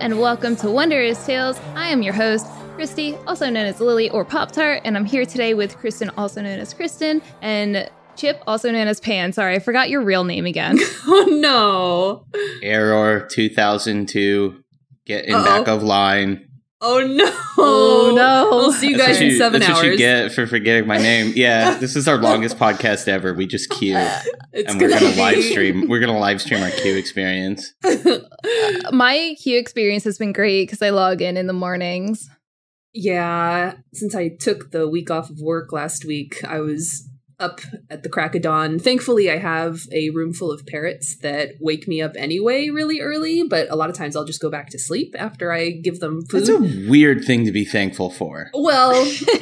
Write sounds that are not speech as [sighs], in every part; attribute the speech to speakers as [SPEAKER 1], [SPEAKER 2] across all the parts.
[SPEAKER 1] And welcome to Wondrous Tails. I am your host, Christy, also known as Lily or Pop Tart, and I'm here today with Kristen, also known as Kristen, and Chip, also known as Pan. Sorry, I forgot your real name again. [laughs] [laughs]
[SPEAKER 2] Oh no.
[SPEAKER 3] Error 2002. Get in
[SPEAKER 2] Uh-oh.
[SPEAKER 3] back of line.
[SPEAKER 2] Oh no.
[SPEAKER 1] Oh, no.
[SPEAKER 2] We'll see you
[SPEAKER 3] That's
[SPEAKER 2] guys
[SPEAKER 3] what
[SPEAKER 2] in
[SPEAKER 3] you,
[SPEAKER 2] seven
[SPEAKER 3] that's
[SPEAKER 2] hours.
[SPEAKER 3] what you get for forgetting my name. [laughs] Yeah, this is our longest podcast ever. We just queue,
[SPEAKER 2] It's
[SPEAKER 3] and we're gonna
[SPEAKER 2] be-
[SPEAKER 3] live stream. We're gonna live stream our queue experience. [laughs]
[SPEAKER 1] Uh, my Q experience has been great because I log in in the mornings.
[SPEAKER 2] yeah. Since I took the week off of work last week, I was up at the crack of dawn. Thankfully, I have a room full of parrots that wake me up anyway really early, but a lot of times I'll just go back to sleep after I give them food.
[SPEAKER 3] That's a weird thing to be thankful for.
[SPEAKER 2] Well,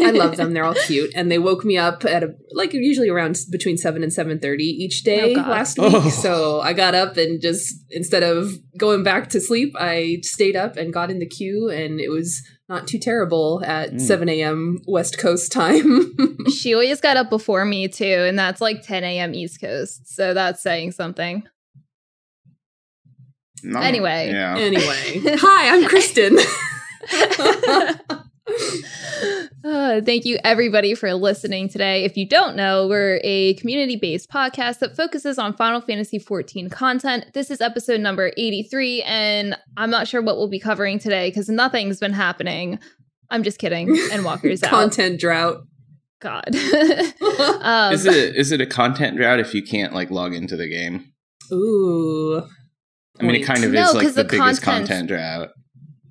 [SPEAKER 2] I love them. [laughs] They're all cute, and they woke me up at a like usually around between seven and seven thirty each day
[SPEAKER 1] Oh,
[SPEAKER 2] last week.
[SPEAKER 3] Oh.
[SPEAKER 2] So I got up and just instead of going back to sleep, I stayed up and got in the queue, and it was not too terrible at
[SPEAKER 3] Mm.
[SPEAKER 2] seven a.m. West Coast time. [laughs]
[SPEAKER 1] She always got up before me too, and that's like 10 a.m. East Coast. So that's saying something.
[SPEAKER 3] No,
[SPEAKER 1] Anyway.
[SPEAKER 3] yeah.
[SPEAKER 2] anyway, [laughs] hi, I'm Kristen. [laughs] [laughs]
[SPEAKER 1] Uh, thank you, everybody, for listening today. If you don't know, we're a community based podcast that focuses on Final Fantasy XIV content. This is episode number 83, and I'm not sure what we'll be covering today because nothing's been happening. I'm just kidding. Endwalker's [laughs] out.
[SPEAKER 2] Content drought.
[SPEAKER 1] God. [laughs] um,
[SPEAKER 3] Is it is it a content drought if you can't like log into the game?
[SPEAKER 2] Ooh.
[SPEAKER 3] I mean, it kind of
[SPEAKER 1] No,
[SPEAKER 3] is like
[SPEAKER 1] 'cause
[SPEAKER 3] the,
[SPEAKER 1] the
[SPEAKER 3] biggest content drought.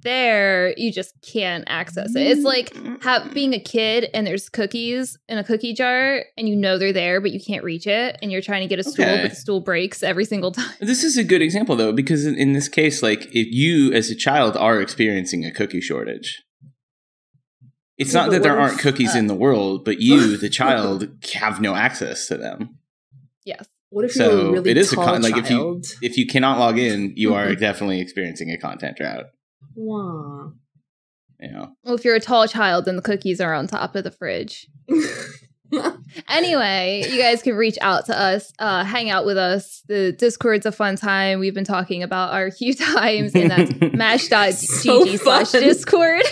[SPEAKER 1] There, you just can't access it. It's like have, being a kid and there's cookies in a cookie jar and you know they're there, but you can't reach it, and you're trying to get a stool,
[SPEAKER 3] Okay.
[SPEAKER 1] but the stool breaks every single [laughs] time.
[SPEAKER 3] This is a good example though, because in, in this case, like if you as a child are experiencing a cookie shortage, it's
[SPEAKER 2] Yeah,
[SPEAKER 3] not that there
[SPEAKER 2] if-
[SPEAKER 3] aren't cookies uh. in the world, but you, the child, have no access to them.
[SPEAKER 1] Yes.
[SPEAKER 2] What if you're
[SPEAKER 3] So
[SPEAKER 2] a really
[SPEAKER 3] it is a
[SPEAKER 2] tall
[SPEAKER 3] con- like if you if you cannot log in, you are definitely experiencing a content drought.
[SPEAKER 2] Wah.
[SPEAKER 3] You know,
[SPEAKER 1] Well, if you're a tall child, then the cookies are on top of the fridge. [laughs] Anyway, you guys can reach out to us, uh, hang out with us. The Discord's a fun time. We've been talking about our [laughs] queue times, and that's [laughs] mash.gg
[SPEAKER 2] So
[SPEAKER 1] slash. Discord.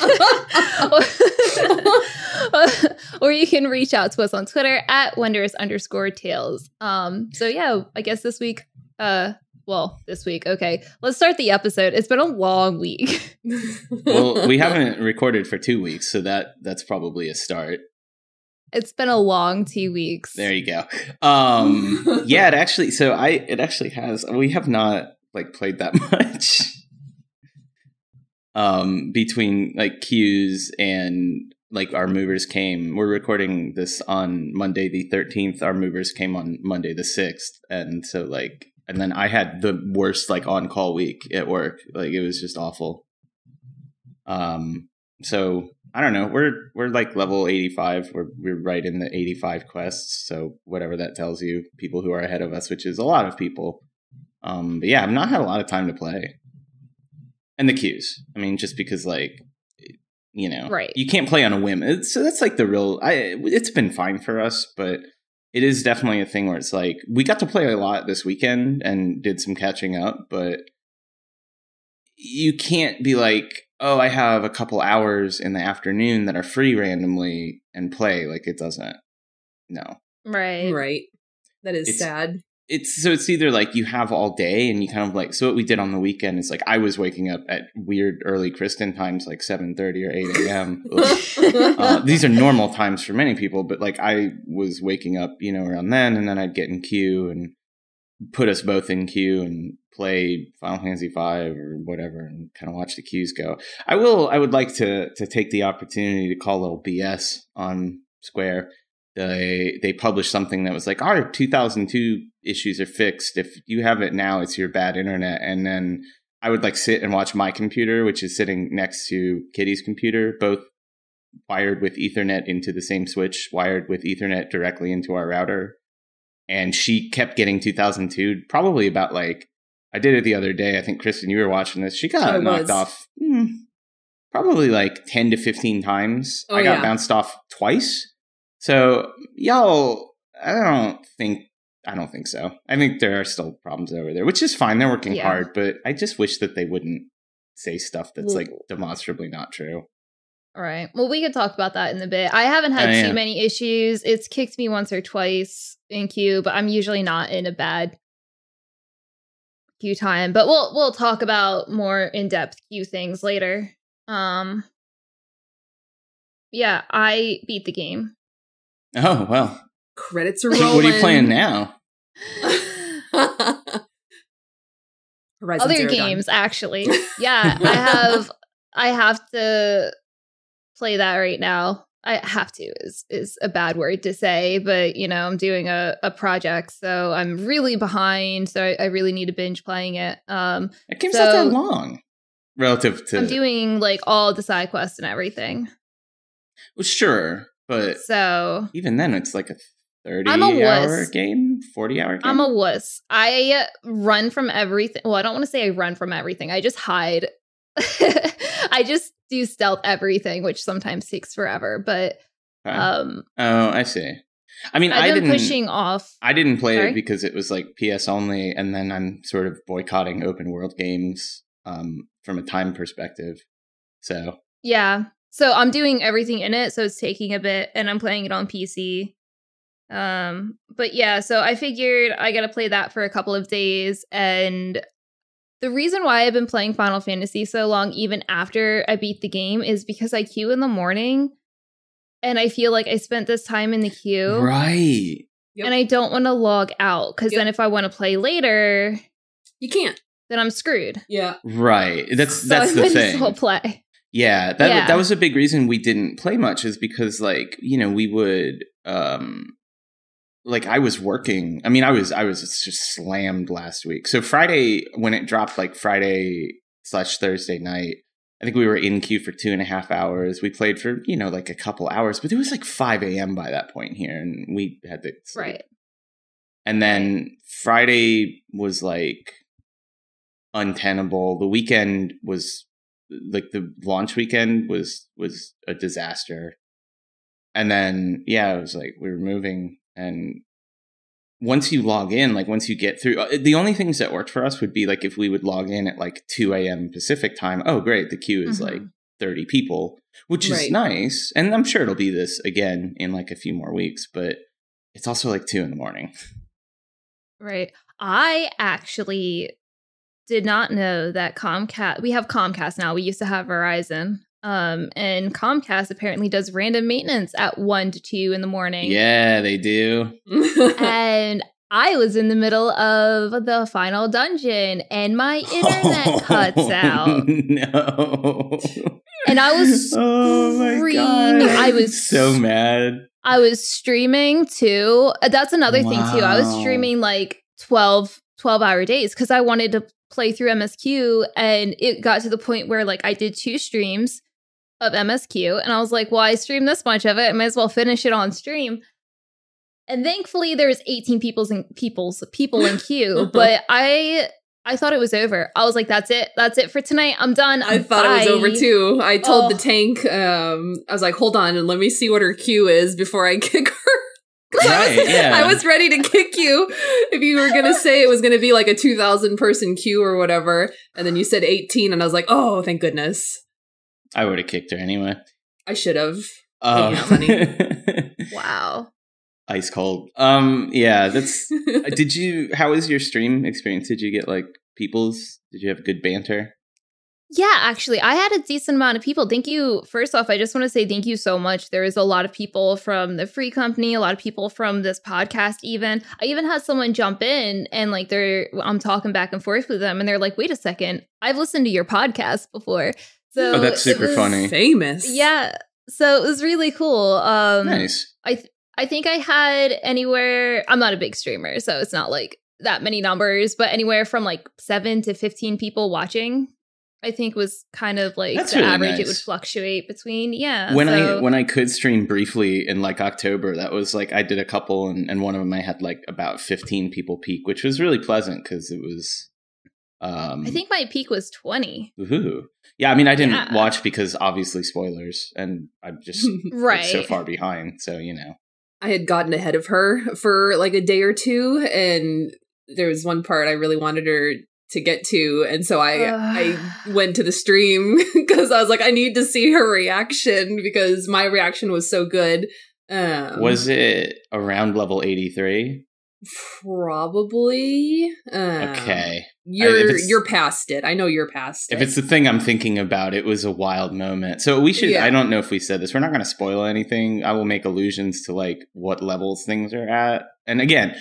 [SPEAKER 1] or you can reach out to us on Twitter at wondrous underscore tails. Um, so yeah, I guess this week, uh, well, this week, okay, let's start the episode. It's been a long week. [laughs]
[SPEAKER 3] well, we [laughs] haven't recorded for two weeks, so that that's probably a start.
[SPEAKER 1] It's been a long two weeks.
[SPEAKER 3] There you go. Um, [laughs] yeah, it actually. So I, it actually has. We have not like played that much. Um, between like cues and like our movers came. We're recording this on Monday the thirteenth. Our movers came on Monday the sixth, and so like, and then I had the worst like on call week at work. Like it was just awful. Um, so I don't know. We're we're like level eighty five. We're we're right in the eighty five quests. So whatever that tells you, people who are ahead of us, which is a lot of people. Um, but yeah, I've not had a lot of time to play. And the queues. I mean, just because like you know,
[SPEAKER 1] Right.
[SPEAKER 3] You can't play on a whim. It's, so that's like the real. I it's been fine for us, but it is definitely a thing where it's like we got to play a lot this weekend and did some catching up, but you can't be like, oh, I have a couple hours in the afternoon that are free randomly and play. Like it doesn't. No.
[SPEAKER 1] Right.
[SPEAKER 2] right. That is
[SPEAKER 3] It's-
[SPEAKER 2] sad.
[SPEAKER 3] It's so it's either like you have all day and you kind of like so what we did on the weekend is like I was waking up at weird early Kristen times like seven thirty or eight a.m. [laughs] Uh, these are normal times for many people, but like I was waking up, you know, around then, and then I'd get in queue and put us both in queue and play Final Fantasy V or whatever, and kind of watch the queues go. I will. I would like to to take the opportunity to call a little BS on Square. They they published something that was like our 2002 issues are fixed. If you have it now, it's your bad internet, and then. I would like sit and watch my computer, which is sitting next to Kitty's computer, both wired with Ethernet into the same switch, wired with Ethernet directly into our router. And she kept getting 2002, probably about like, I did it the other day. I think, Kristen, you were watching this. She got
[SPEAKER 2] I
[SPEAKER 3] knocked
[SPEAKER 2] was.
[SPEAKER 3] off hmm, probably like 10 to 15 times.
[SPEAKER 2] Oh,
[SPEAKER 3] I got
[SPEAKER 2] yeah.
[SPEAKER 3] bounced off twice. So, y'all, I don't think I don't think so. I think there are still problems over there, which is fine. They're working
[SPEAKER 1] Yeah.
[SPEAKER 3] hard, but I just wish that they wouldn't say stuff that's like demonstrably not true.
[SPEAKER 1] All right. Well, we could talk about that in a bit. I haven't had
[SPEAKER 3] Oh, yeah.
[SPEAKER 1] too many issues. It's kicked me once or twice in queue, but I'm usually not in a bad queue time. But we'll we'll talk about more in depth queue things later. Um. Yeah, I beat the game.
[SPEAKER 3] Oh well.
[SPEAKER 2] Credits are rolling.
[SPEAKER 3] what are you playing now? [laughs]
[SPEAKER 1] Other
[SPEAKER 2] Zero Dawn.
[SPEAKER 1] games, actually. [laughs] Yeah, I [laughs] have. I have to play that right now. I have to is is a bad word to say, but you know I'm doing a, a project, so I'm really behind. So I, I really need to binge playing it. Um,
[SPEAKER 3] That game's not that
[SPEAKER 1] So-
[SPEAKER 3] long relative to.
[SPEAKER 1] I'm doing like all the side quests and everything.
[SPEAKER 3] well, sure, but
[SPEAKER 1] So
[SPEAKER 3] even then, it's like a thirty
[SPEAKER 1] I'm a
[SPEAKER 3] hour
[SPEAKER 1] wuss.
[SPEAKER 3] game, forty hour game.
[SPEAKER 1] I'm a wuss. I run from everything. Well, I don't want to say I run from everything. I just hide. [laughs] I just do stealth everything, which sometimes takes forever. But
[SPEAKER 3] Okay.
[SPEAKER 1] um,
[SPEAKER 3] oh, I see. I mean, I
[SPEAKER 1] I've been
[SPEAKER 3] didn't.
[SPEAKER 1] pushing off.
[SPEAKER 3] I didn't play
[SPEAKER 1] Sorry?
[SPEAKER 3] it because it was like PS only, and then I'm sort of boycotting open world games um, from a time perspective. So
[SPEAKER 1] Yeah. So I'm doing everything in it, so it's taking a bit, and I'm playing it on PC. Um, but yeah, so I figured I gotta play that for a couple of days, and the reason why I've been playing Final Fantasy so long, even after I beat the game, is because I queue in the morning, and I feel like I spent this time in the queue,
[SPEAKER 3] right,
[SPEAKER 2] Yep.
[SPEAKER 1] and I don't want to log out because
[SPEAKER 2] Yep.
[SPEAKER 1] then if I want to play later,
[SPEAKER 2] You can't.
[SPEAKER 1] then I'm screwed.
[SPEAKER 2] Yeah.
[SPEAKER 3] right. That's
[SPEAKER 1] So
[SPEAKER 3] that's
[SPEAKER 1] I
[SPEAKER 3] the
[SPEAKER 1] might as
[SPEAKER 3] thing.
[SPEAKER 1] well play.
[SPEAKER 3] Yeah, that
[SPEAKER 1] Yeah.
[SPEAKER 3] that was a big reason we didn't play much is because like, you know, we would um like I was working. I mean, I was I was just slammed last week. So Friday when it dropped like Friday slash Thursday night, I think we were in queue for two and a half hours. We played for, you know, like a couple hours, but it was like five AM by that point here and we had to sleep.
[SPEAKER 1] Right.
[SPEAKER 3] And then Friday was like untenable. The weekend was like the launch weekend was was a disaster. And then yeah, it was like we were moving and once you log in, like once you get through, uh, the only things that worked for us would be like if we would log in at like 2 a.m. Pacific time. Oh, great. The queue is
[SPEAKER 1] Mhm.
[SPEAKER 3] like 30 people, which is nice. And I'm sure it'll be this again in like a few more weeks, but it's also like 2 in the morning.
[SPEAKER 1] Right. I actually did not know that Comcast we have Comcast now. We used to have Verizon. Um and Comcast apparently does random maintenance at 1 to 2 in the morning.
[SPEAKER 3] Yeah, they do. [laughs]
[SPEAKER 1] And I was in the middle of the final dungeon and my [laughs] internet cuts out. [laughs]
[SPEAKER 3] No.
[SPEAKER 1] And I was
[SPEAKER 3] oh my god.
[SPEAKER 1] I was
[SPEAKER 3] so mad.
[SPEAKER 1] I was streaming too. That's another thing too. I was streaming like 12 12 hour days cuz I wanted to play through MSQ and it got to the point where like I did two streams of MSQ and I was like, "Well, I streamed this much of it. I might as well finish it on stream." And thankfully there was 18 people's in people's people in queue, [laughs] but I I thought it was over. I was like, "That's it. That's it for tonight. I'm done."
[SPEAKER 2] I thought it was over too. I told the
[SPEAKER 1] Oh.
[SPEAKER 2] tank, um, I was like, hold on and let me see what her queue is before I [laughs] kick her. 'Cause I, was,
[SPEAKER 3] Right, yeah.
[SPEAKER 2] I was ready to kick you if you were going to say it was going to be like a 2,000 person queue or whatever. And then you said 18, and I was like, oh, thank goodness.
[SPEAKER 3] I would have kicked her anyway.
[SPEAKER 2] I should have.
[SPEAKER 3] Oh, [laughs]
[SPEAKER 1] Wow.
[SPEAKER 3] ice cold. Um, yeah, that's. [laughs] did you? How was your stream experience? Did you get like people's? Did you have good banter?
[SPEAKER 1] Yeah, actually, I had a decent amount of people. Thank you. First off, I just want to say thank you so much. There is a lot of people from the free company, a lot of people from this podcast, even. I even had someone jump in and like they're, I'm talking back and forth with them, and they're like, wait a second, I've listened to your podcast before. So
[SPEAKER 3] Oh, that's super
[SPEAKER 1] was-
[SPEAKER 3] funny.
[SPEAKER 2] Famous.
[SPEAKER 1] Yeah. So it was really cool. Um,
[SPEAKER 3] nice.
[SPEAKER 1] I th- I think I had anywhere. I'm not a big streamer, so it's not like that many numbers, but anywhere from like seven to 15 people watching, I think was kind of like
[SPEAKER 3] That's
[SPEAKER 1] the
[SPEAKER 3] really
[SPEAKER 1] average it would fluctuate between. Yeah.
[SPEAKER 3] when
[SPEAKER 1] so-
[SPEAKER 3] I when I could stream briefly in like October, that was like I did a couple, and, and one of them I had like about fifteen people peak, which was really pleasant because it was. Um,
[SPEAKER 1] I think my peak was 20.
[SPEAKER 3] Woohoo. Yeah, I mean, I didn't
[SPEAKER 1] Yeah.
[SPEAKER 3] watch because obviously spoilers, and I'm just like, [laughs] so far behind. So you know,
[SPEAKER 2] I had gotten ahead of her for like a day or two, and there was one part I really wanted her to get to, and so I I [sighs] went to the stream [laughs] because I was like, I need to see her reaction because my reaction was so good. Um,
[SPEAKER 3] was it around level eighty three?
[SPEAKER 2] probably um,
[SPEAKER 3] Okay,
[SPEAKER 2] You're
[SPEAKER 3] if it's-
[SPEAKER 2] you're past it. I know you're past it.
[SPEAKER 3] if it's the thing I'm thinking about, it was a wild moment. So we should.
[SPEAKER 2] Yeah.
[SPEAKER 3] I don't know if we said this. We're not going to spoil anything. I will make allusions to like what levels things are at, and again.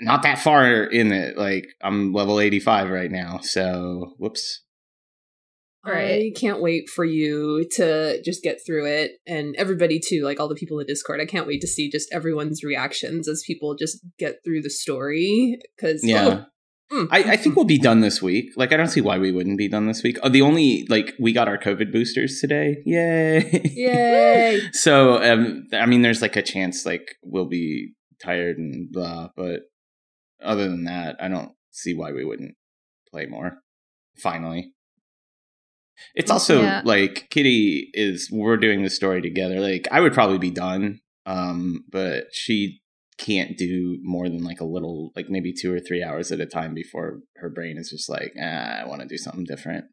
[SPEAKER 3] Not that far in it. Like I'm level 85 right now. So, whoops.
[SPEAKER 1] Right.
[SPEAKER 2] I can't wait for you to just get through it and everybody too, like all the people in Discord. I can't wait to see just everyone's reactions as people just get through the story. Cause
[SPEAKER 3] Yeah.
[SPEAKER 2] oh, mm,
[SPEAKER 3] I, I think we'll be done this week. Like, I don't see why we wouldn't be done this week. Oh, the only like we got our COVID boosters today. [laughs] Yay!
[SPEAKER 2] Yay. [laughs]
[SPEAKER 3] so, um, I mean, there's like a chance like we'll be tired and blah, but other than that, I don't see why we wouldn't play more. Finally, it's also
[SPEAKER 1] Yeah.
[SPEAKER 3] like Kitty is. We're doing the story together. Like, I would probably be done, um, but she can't do more than like a little like maybe two or three hours at a time before her brain is just like ah, i want to do something different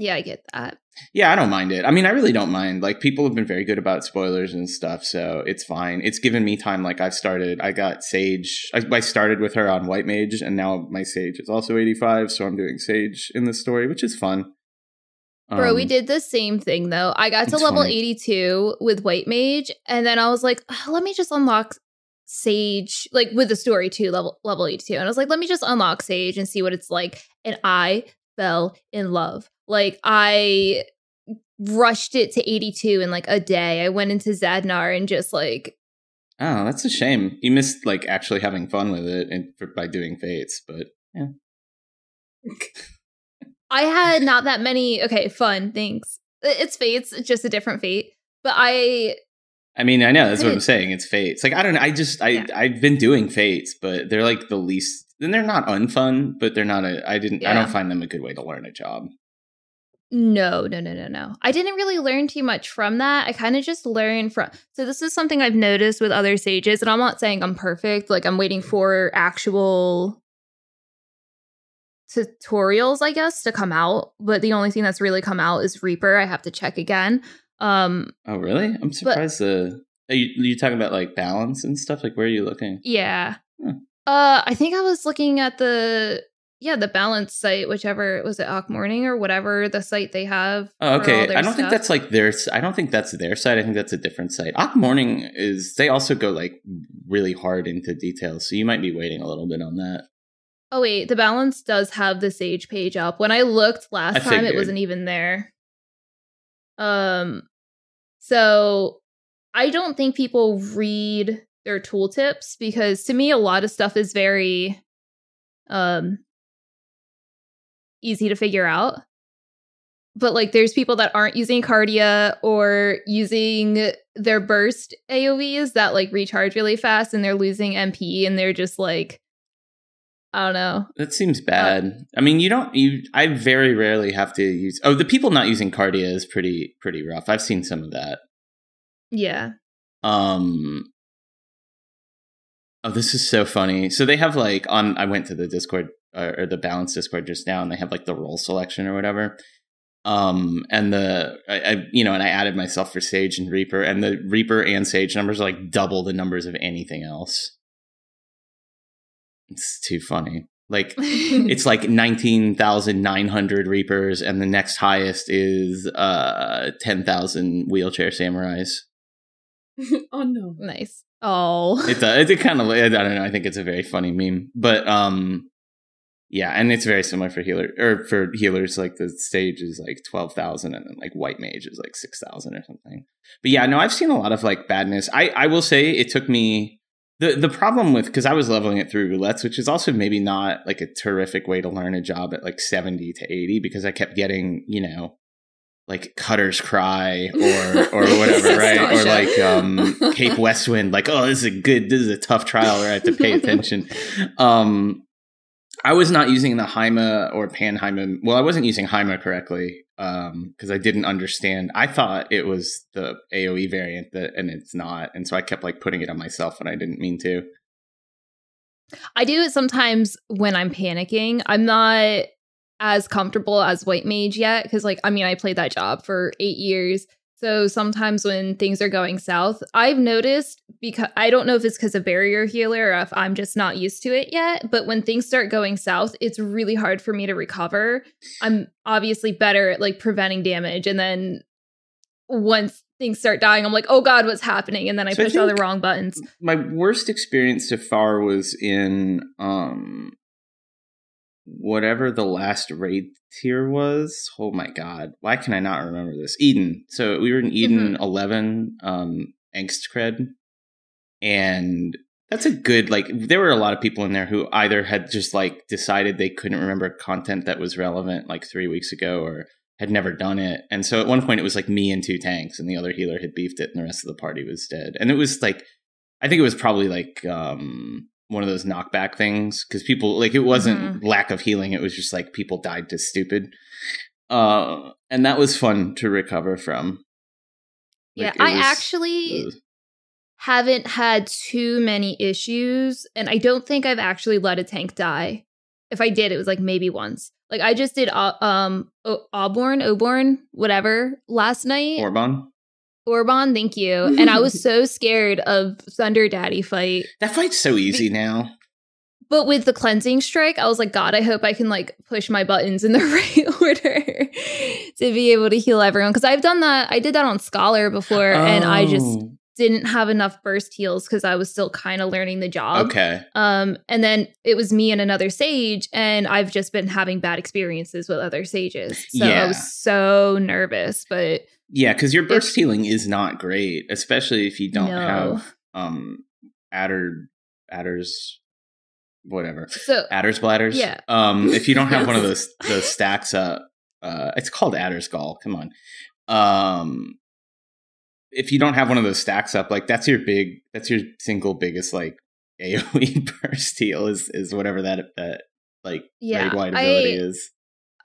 [SPEAKER 1] yeah, I get that.
[SPEAKER 3] yeah i don't mind it i mean i really don't mind like people have been very good about spoilers and stuff so it's fine it's given me time like i've started i got sage I, I started with her on white mage and now my sage is also 85 so i'm doing sage in the story which is fun
[SPEAKER 1] Bro, we
[SPEAKER 3] Um,
[SPEAKER 1] did the same thing though. I got to level
[SPEAKER 3] funny.
[SPEAKER 1] 82 with White Mage, and then I was like, "Ah, let me just unlock Sage, like with the story too, level level 82. And I was like, let me just unlock Sage and see what it's like. And I fell in love. Like I rushed it to 82 in like a day. I went into Zadnor and just like
[SPEAKER 3] oh that's a shame you missed like actually having fun with it and for, by doing fates but yeah. [laughs]
[SPEAKER 1] I had not that many okay, fun, thanks. It's fates, it's just a different fate. But I
[SPEAKER 3] I mean, I know that's what I'm saying. It's fates. Like I don't know. I just I
[SPEAKER 1] Yeah.
[SPEAKER 3] I've been doing fates, but they're like the least. And they're not unfun, but they're not a. I didn't. I don't find them a good way to learn a job.
[SPEAKER 1] No, no, no, no, no. I didn't really learn too much from that. I kind of just learned from. So, this is something I've noticed with other sages, and I'm not saying I'm perfect. Like, I'm waiting for actual tutorials, I guess, to come out. But the only thing that's really come out is Reaper. I have to check again. Um,
[SPEAKER 3] Oh, really? I'm surprised. the are you you talking about like balance and stuff? Like where are you looking?
[SPEAKER 1] yeah.
[SPEAKER 3] Hmm.
[SPEAKER 1] Uh, I think I was looking at the yeah the balance site, whichever was it Akh Morning or whatever the site they have.
[SPEAKER 3] Oh, okay. I don't think that's like their. I don't think that's their site. I think that's a different site. Akh Morning is. They also go like really hard into details, so you might be waiting a little bit on that.
[SPEAKER 1] Oh wait, the balance does have the Sage page up. When I looked last
[SPEAKER 3] I
[SPEAKER 1] time, it wasn't even there. Um, so I don't think people read their tooltips because to me, a lot of stuff is very, um, easy to figure out. But like, there's people that aren't using Cardia or using their burst AOVs that like recharge really fast, and they're losing MP, and they're just like. I don't know.
[SPEAKER 3] That seems bad. I mean, you don't. You. I very rarely have to use. Oh, the people not using Cardia is pretty pretty rough. I've seen some of that.
[SPEAKER 1] Yeah.
[SPEAKER 3] Um. Oh, this is so funny. So they have like on. I went to the Discord uh, or the Balance Discord just now, and they have like the role selection or whatever. Um, and the I, I you know, and I added myself for Sage and Reaper, and the Reaper and Sage numbers are like double the numbers of anything else. It's too funny. Like [laughs] it's like 19,900 Reapers, and the next highest is uh 10,000 wheelchair samurais. [laughs]
[SPEAKER 2] oh no.
[SPEAKER 1] nice. Oh.
[SPEAKER 3] It does. It kind of. I don't know. I think it's a very funny meme, but um, yeah, and it's very similar for healer or for healers. Like the sage is like twelve thousand, and then like white mage is like six thousand or something. But yeah, no, I've seen a lot of like badness. I I will say it took me The the problem with because I was leveling it through roulettes, which is also maybe not like a terrific way to learn a job at like seventy to eighty, because I kept getting you know like Cutter's Cry or [laughs] or whatever, right? Or like um, Cape Westwind, like oh, this is a good, this is a tough trial where I have to pay attention. [laughs] Um, I was not using the Haima or Panhaima. Well, I wasn't using Haima correctly because um, I didn't understand. I thought it was the AOE variant that, and it's not, and so I kept like putting it on myself when I didn't mean to.
[SPEAKER 1] I do it sometimes when I'm panicking. I'm not as comfortable as White Mage yet because, like, I mean, I played that job for eight years. So sometimes when things are going south, I've noticed because I don't know if it's because of barrier healer or if I'm just not used to it yet, but when things start going south, it's really hard for me to recover. I'm obviously better at like preventing damage. And then once things start dying, I'm like, oh God, what's happening? And then I so push all the wrong buttons.
[SPEAKER 3] My worst experience so far was in um whatever the last raid tier was. Oh my god, why can I not remember this? Eden. So we were in Eden mm-hmm. 11, um, Angst Cred, and that's a good like. There were a lot of people in there who either had just like decided they couldn't remember content that was relevant like three weeks ago, or had never done it. And so at one point it was like me and two tanks, and the other healer had beefed it, and the rest of the party was dead. And it was like, I think it was probably like um one of those knockback things because people like it wasn't mm-hmm. lack of healing it was just like people died to stupid. Uh and that was fun to recover from.
[SPEAKER 1] Like, yeah i was, actually was... haven't had too many issues and i don't think i've actually let a tank die. If i did it was like maybe once. Like i just did uh, um o- auburn oborn whatever last night.
[SPEAKER 3] Orbonne
[SPEAKER 1] Orbonne, thank you. And I was [laughs] so scared of Thunder Daddy fight.
[SPEAKER 3] That fight's so easy Be- now.
[SPEAKER 1] But with the cleansing strike, I was like, God, I hope I can like push my buttons in the [laughs] right order to be able to heal everyone. Because I've done that. I did that on Scholar before, oh. and I just oh. Didn't have enough burst heals because I was still kind of learning the job.
[SPEAKER 3] Okay.
[SPEAKER 1] Um, and then it was me and another sage, and I've just been having bad experiences with other sages. So yeah. I was so nervous, but
[SPEAKER 3] yeah, because your burst healing is not great, especially if you don't no. have um adder adders whatever.
[SPEAKER 1] So
[SPEAKER 3] adders bladders.
[SPEAKER 1] Yeah.
[SPEAKER 3] Um if you don't have one of [laughs] those those stacks up, uh it's called adder's gall. Come on. Um if you don't have one of those stacks up, like that's your big that's your single biggest like [laughs] AoE burst heal is is whatever that that like yeah, raid wide ability I, is.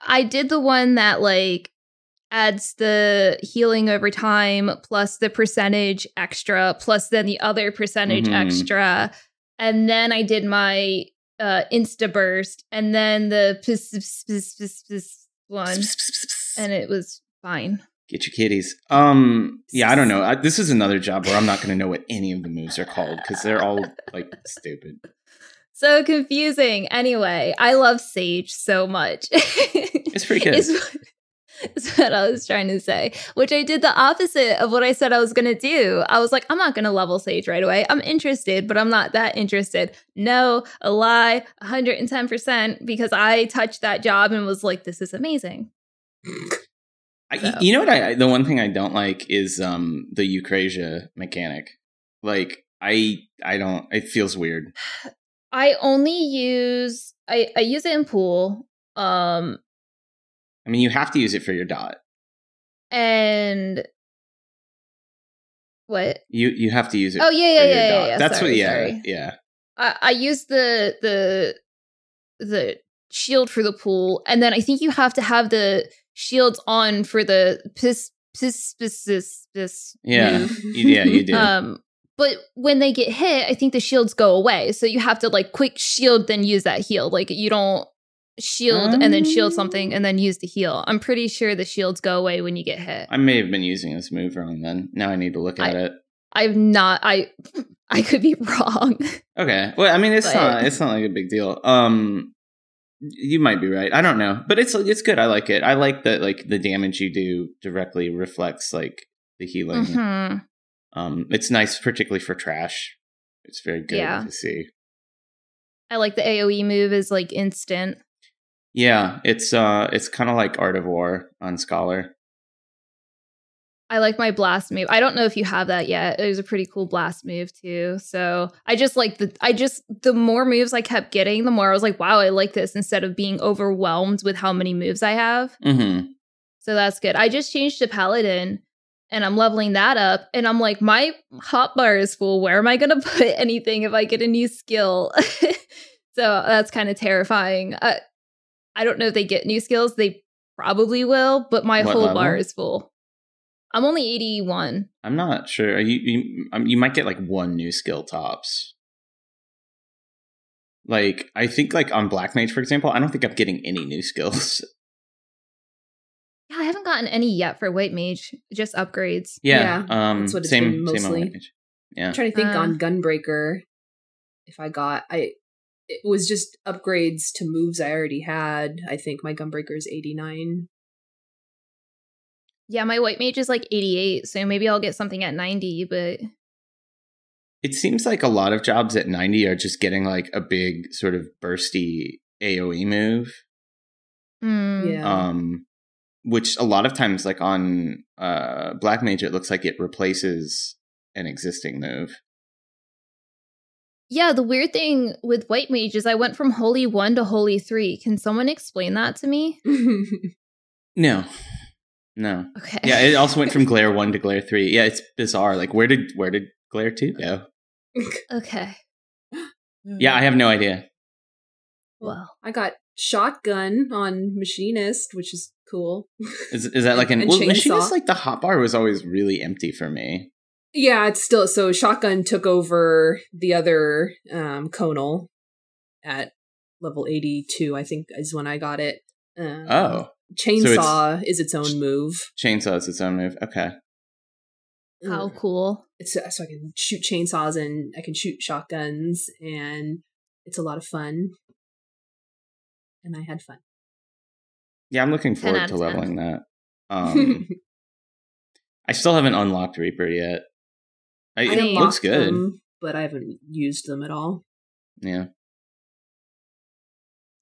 [SPEAKER 1] I did the one that like adds the healing over time plus the percentage extra plus then the other percentage mm-hmm. extra and then i did my uh insta burst and then the one and it was fine
[SPEAKER 3] get your kitties um yeah i don't know I, [laughs] this is another job where i'm not going to know what any of the moves are called because they're all like stupid
[SPEAKER 1] so confusing anyway i love sage so much
[SPEAKER 3] it's pretty good it's,
[SPEAKER 1] is what I was trying to say, which I did the opposite of what I said I was going to do. I was like, I'm not going to level Sage right away. I'm interested, but I'm not that interested. No, a lie, 110%, because I touched that job and was like, this is amazing. [laughs]
[SPEAKER 3] I, You know what? I the one thing I don't like is um the Eucrasia mechanic. Like I I don't. It feels weird. [sighs]
[SPEAKER 1] I only use I I use it in pool. Um,
[SPEAKER 3] I mean, you have to use it for your dot.
[SPEAKER 1] And what?
[SPEAKER 3] You you have to use it.
[SPEAKER 1] Oh yeah yeah yeah, yeah, yeah,
[SPEAKER 3] That's
[SPEAKER 1] sorry,
[SPEAKER 3] what. Yeah
[SPEAKER 1] sorry.
[SPEAKER 3] yeah.
[SPEAKER 1] I, I use the the the shield for the pool, and then I think you have to have the shields on for the piss piss piss piss. piss
[SPEAKER 3] yeah, [laughs] yeah, you do.
[SPEAKER 1] Um, but when they get hit, I think the shields go away. So you have to like quick shield, then use that heal. Like you don't shield um, and then shield something and then use the heal. I'm pretty sure the shields go away when you get hit.
[SPEAKER 3] I may have been using this move wrong then. Now I need to look at
[SPEAKER 1] I,
[SPEAKER 3] it.
[SPEAKER 1] I've not I [laughs] I could be [laughs] wrong.
[SPEAKER 3] Okay. Well, I mean it's but, not it's not like a big deal. Um you might be right. I don't know. But it's it's good. I like it. I like that like the damage you do directly reflects like the healing. Mm-hmm. Um it's nice particularly for trash. It's very good yeah. to see.
[SPEAKER 1] I like the AoE move is like instant.
[SPEAKER 3] Yeah, it's uh it's kind of like Art of War on Scholar.
[SPEAKER 1] I like my blast move. I don't know if you have that yet. It was a pretty cool blast move too. So I just like the I just the more moves I kept getting, the more I was like, wow, I like this instead of being overwhelmed with how many moves I have.
[SPEAKER 3] Mm-hmm.
[SPEAKER 1] So that's good. I just changed to paladin and I'm leveling that up and I'm like, my hotbar is full. Where am I gonna [laughs] put anything if I get a new skill? [laughs] so that's kind of terrifying. Uh, I don't know if they get new skills. They probably will, but my
[SPEAKER 3] What
[SPEAKER 1] whole
[SPEAKER 3] level?
[SPEAKER 1] bar is full. I'm only 81.
[SPEAKER 3] I'm not sure. You you, um, you might get like one new skill tops. Like I think like on Black Mage, for example, I don't think I'm getting any new skills. [laughs]
[SPEAKER 1] Yeah, I haven't gotten any yet for White Mage, just upgrades.
[SPEAKER 3] Yeah,
[SPEAKER 2] Yeah,
[SPEAKER 3] um,
[SPEAKER 2] that's what it's
[SPEAKER 3] same
[SPEAKER 2] been
[SPEAKER 3] same on
[SPEAKER 2] mostly.
[SPEAKER 3] White Mage. Yeah,
[SPEAKER 2] I'm trying to think
[SPEAKER 1] Uh.
[SPEAKER 2] on Gunbreaker if I got I it was just upgrades to moves I already had. I think my Gunbreaker is 89.
[SPEAKER 1] Yeah, my White Mage is like 88, so maybe I'll get something at 90, but
[SPEAKER 3] it seems like a lot of jobs at 90 are just getting like a big sort of bursty AOE move.
[SPEAKER 1] mm,
[SPEAKER 2] Yeah.
[SPEAKER 3] um which a lot of times like on uh black mage it looks like it replaces an existing move
[SPEAKER 1] Yeah, the weird thing with White Mage is I went from Holy 1 to Holy 3. Can someone explain that to me? [laughs]
[SPEAKER 3] no no
[SPEAKER 1] Okay.
[SPEAKER 3] yeah it also went from glare 1 to glare 3 yeah it's bizarre like where did where did glare 2 go [laughs]
[SPEAKER 1] okay.
[SPEAKER 3] yeah i have no idea
[SPEAKER 1] Well,
[SPEAKER 2] I got shotgun on machinist, which is cool. [laughs]
[SPEAKER 3] is, is that like an
[SPEAKER 2] And
[SPEAKER 3] well
[SPEAKER 2] chainsaw.
[SPEAKER 3] machinist like the hot bar was always really empty for me
[SPEAKER 2] Yeah, it's still so shotgun took over the other um conal at level 82, I think is when I got it. Um,
[SPEAKER 3] oh
[SPEAKER 2] chainsaw is its own move.
[SPEAKER 3] chainsaw is its own move okay
[SPEAKER 1] how
[SPEAKER 2] Mm.
[SPEAKER 1] cool.
[SPEAKER 2] It's so I can shoot chainsaws and I can shoot shotguns and it's a lot of fun. And I had fun.
[SPEAKER 3] yeah i'm looking forward to
[SPEAKER 1] of 10.
[SPEAKER 3] leveling that um [laughs] i still haven't unlocked reaper yet I,
[SPEAKER 2] I
[SPEAKER 3] it looks good
[SPEAKER 2] them, but I haven't used them at all.
[SPEAKER 3] yeah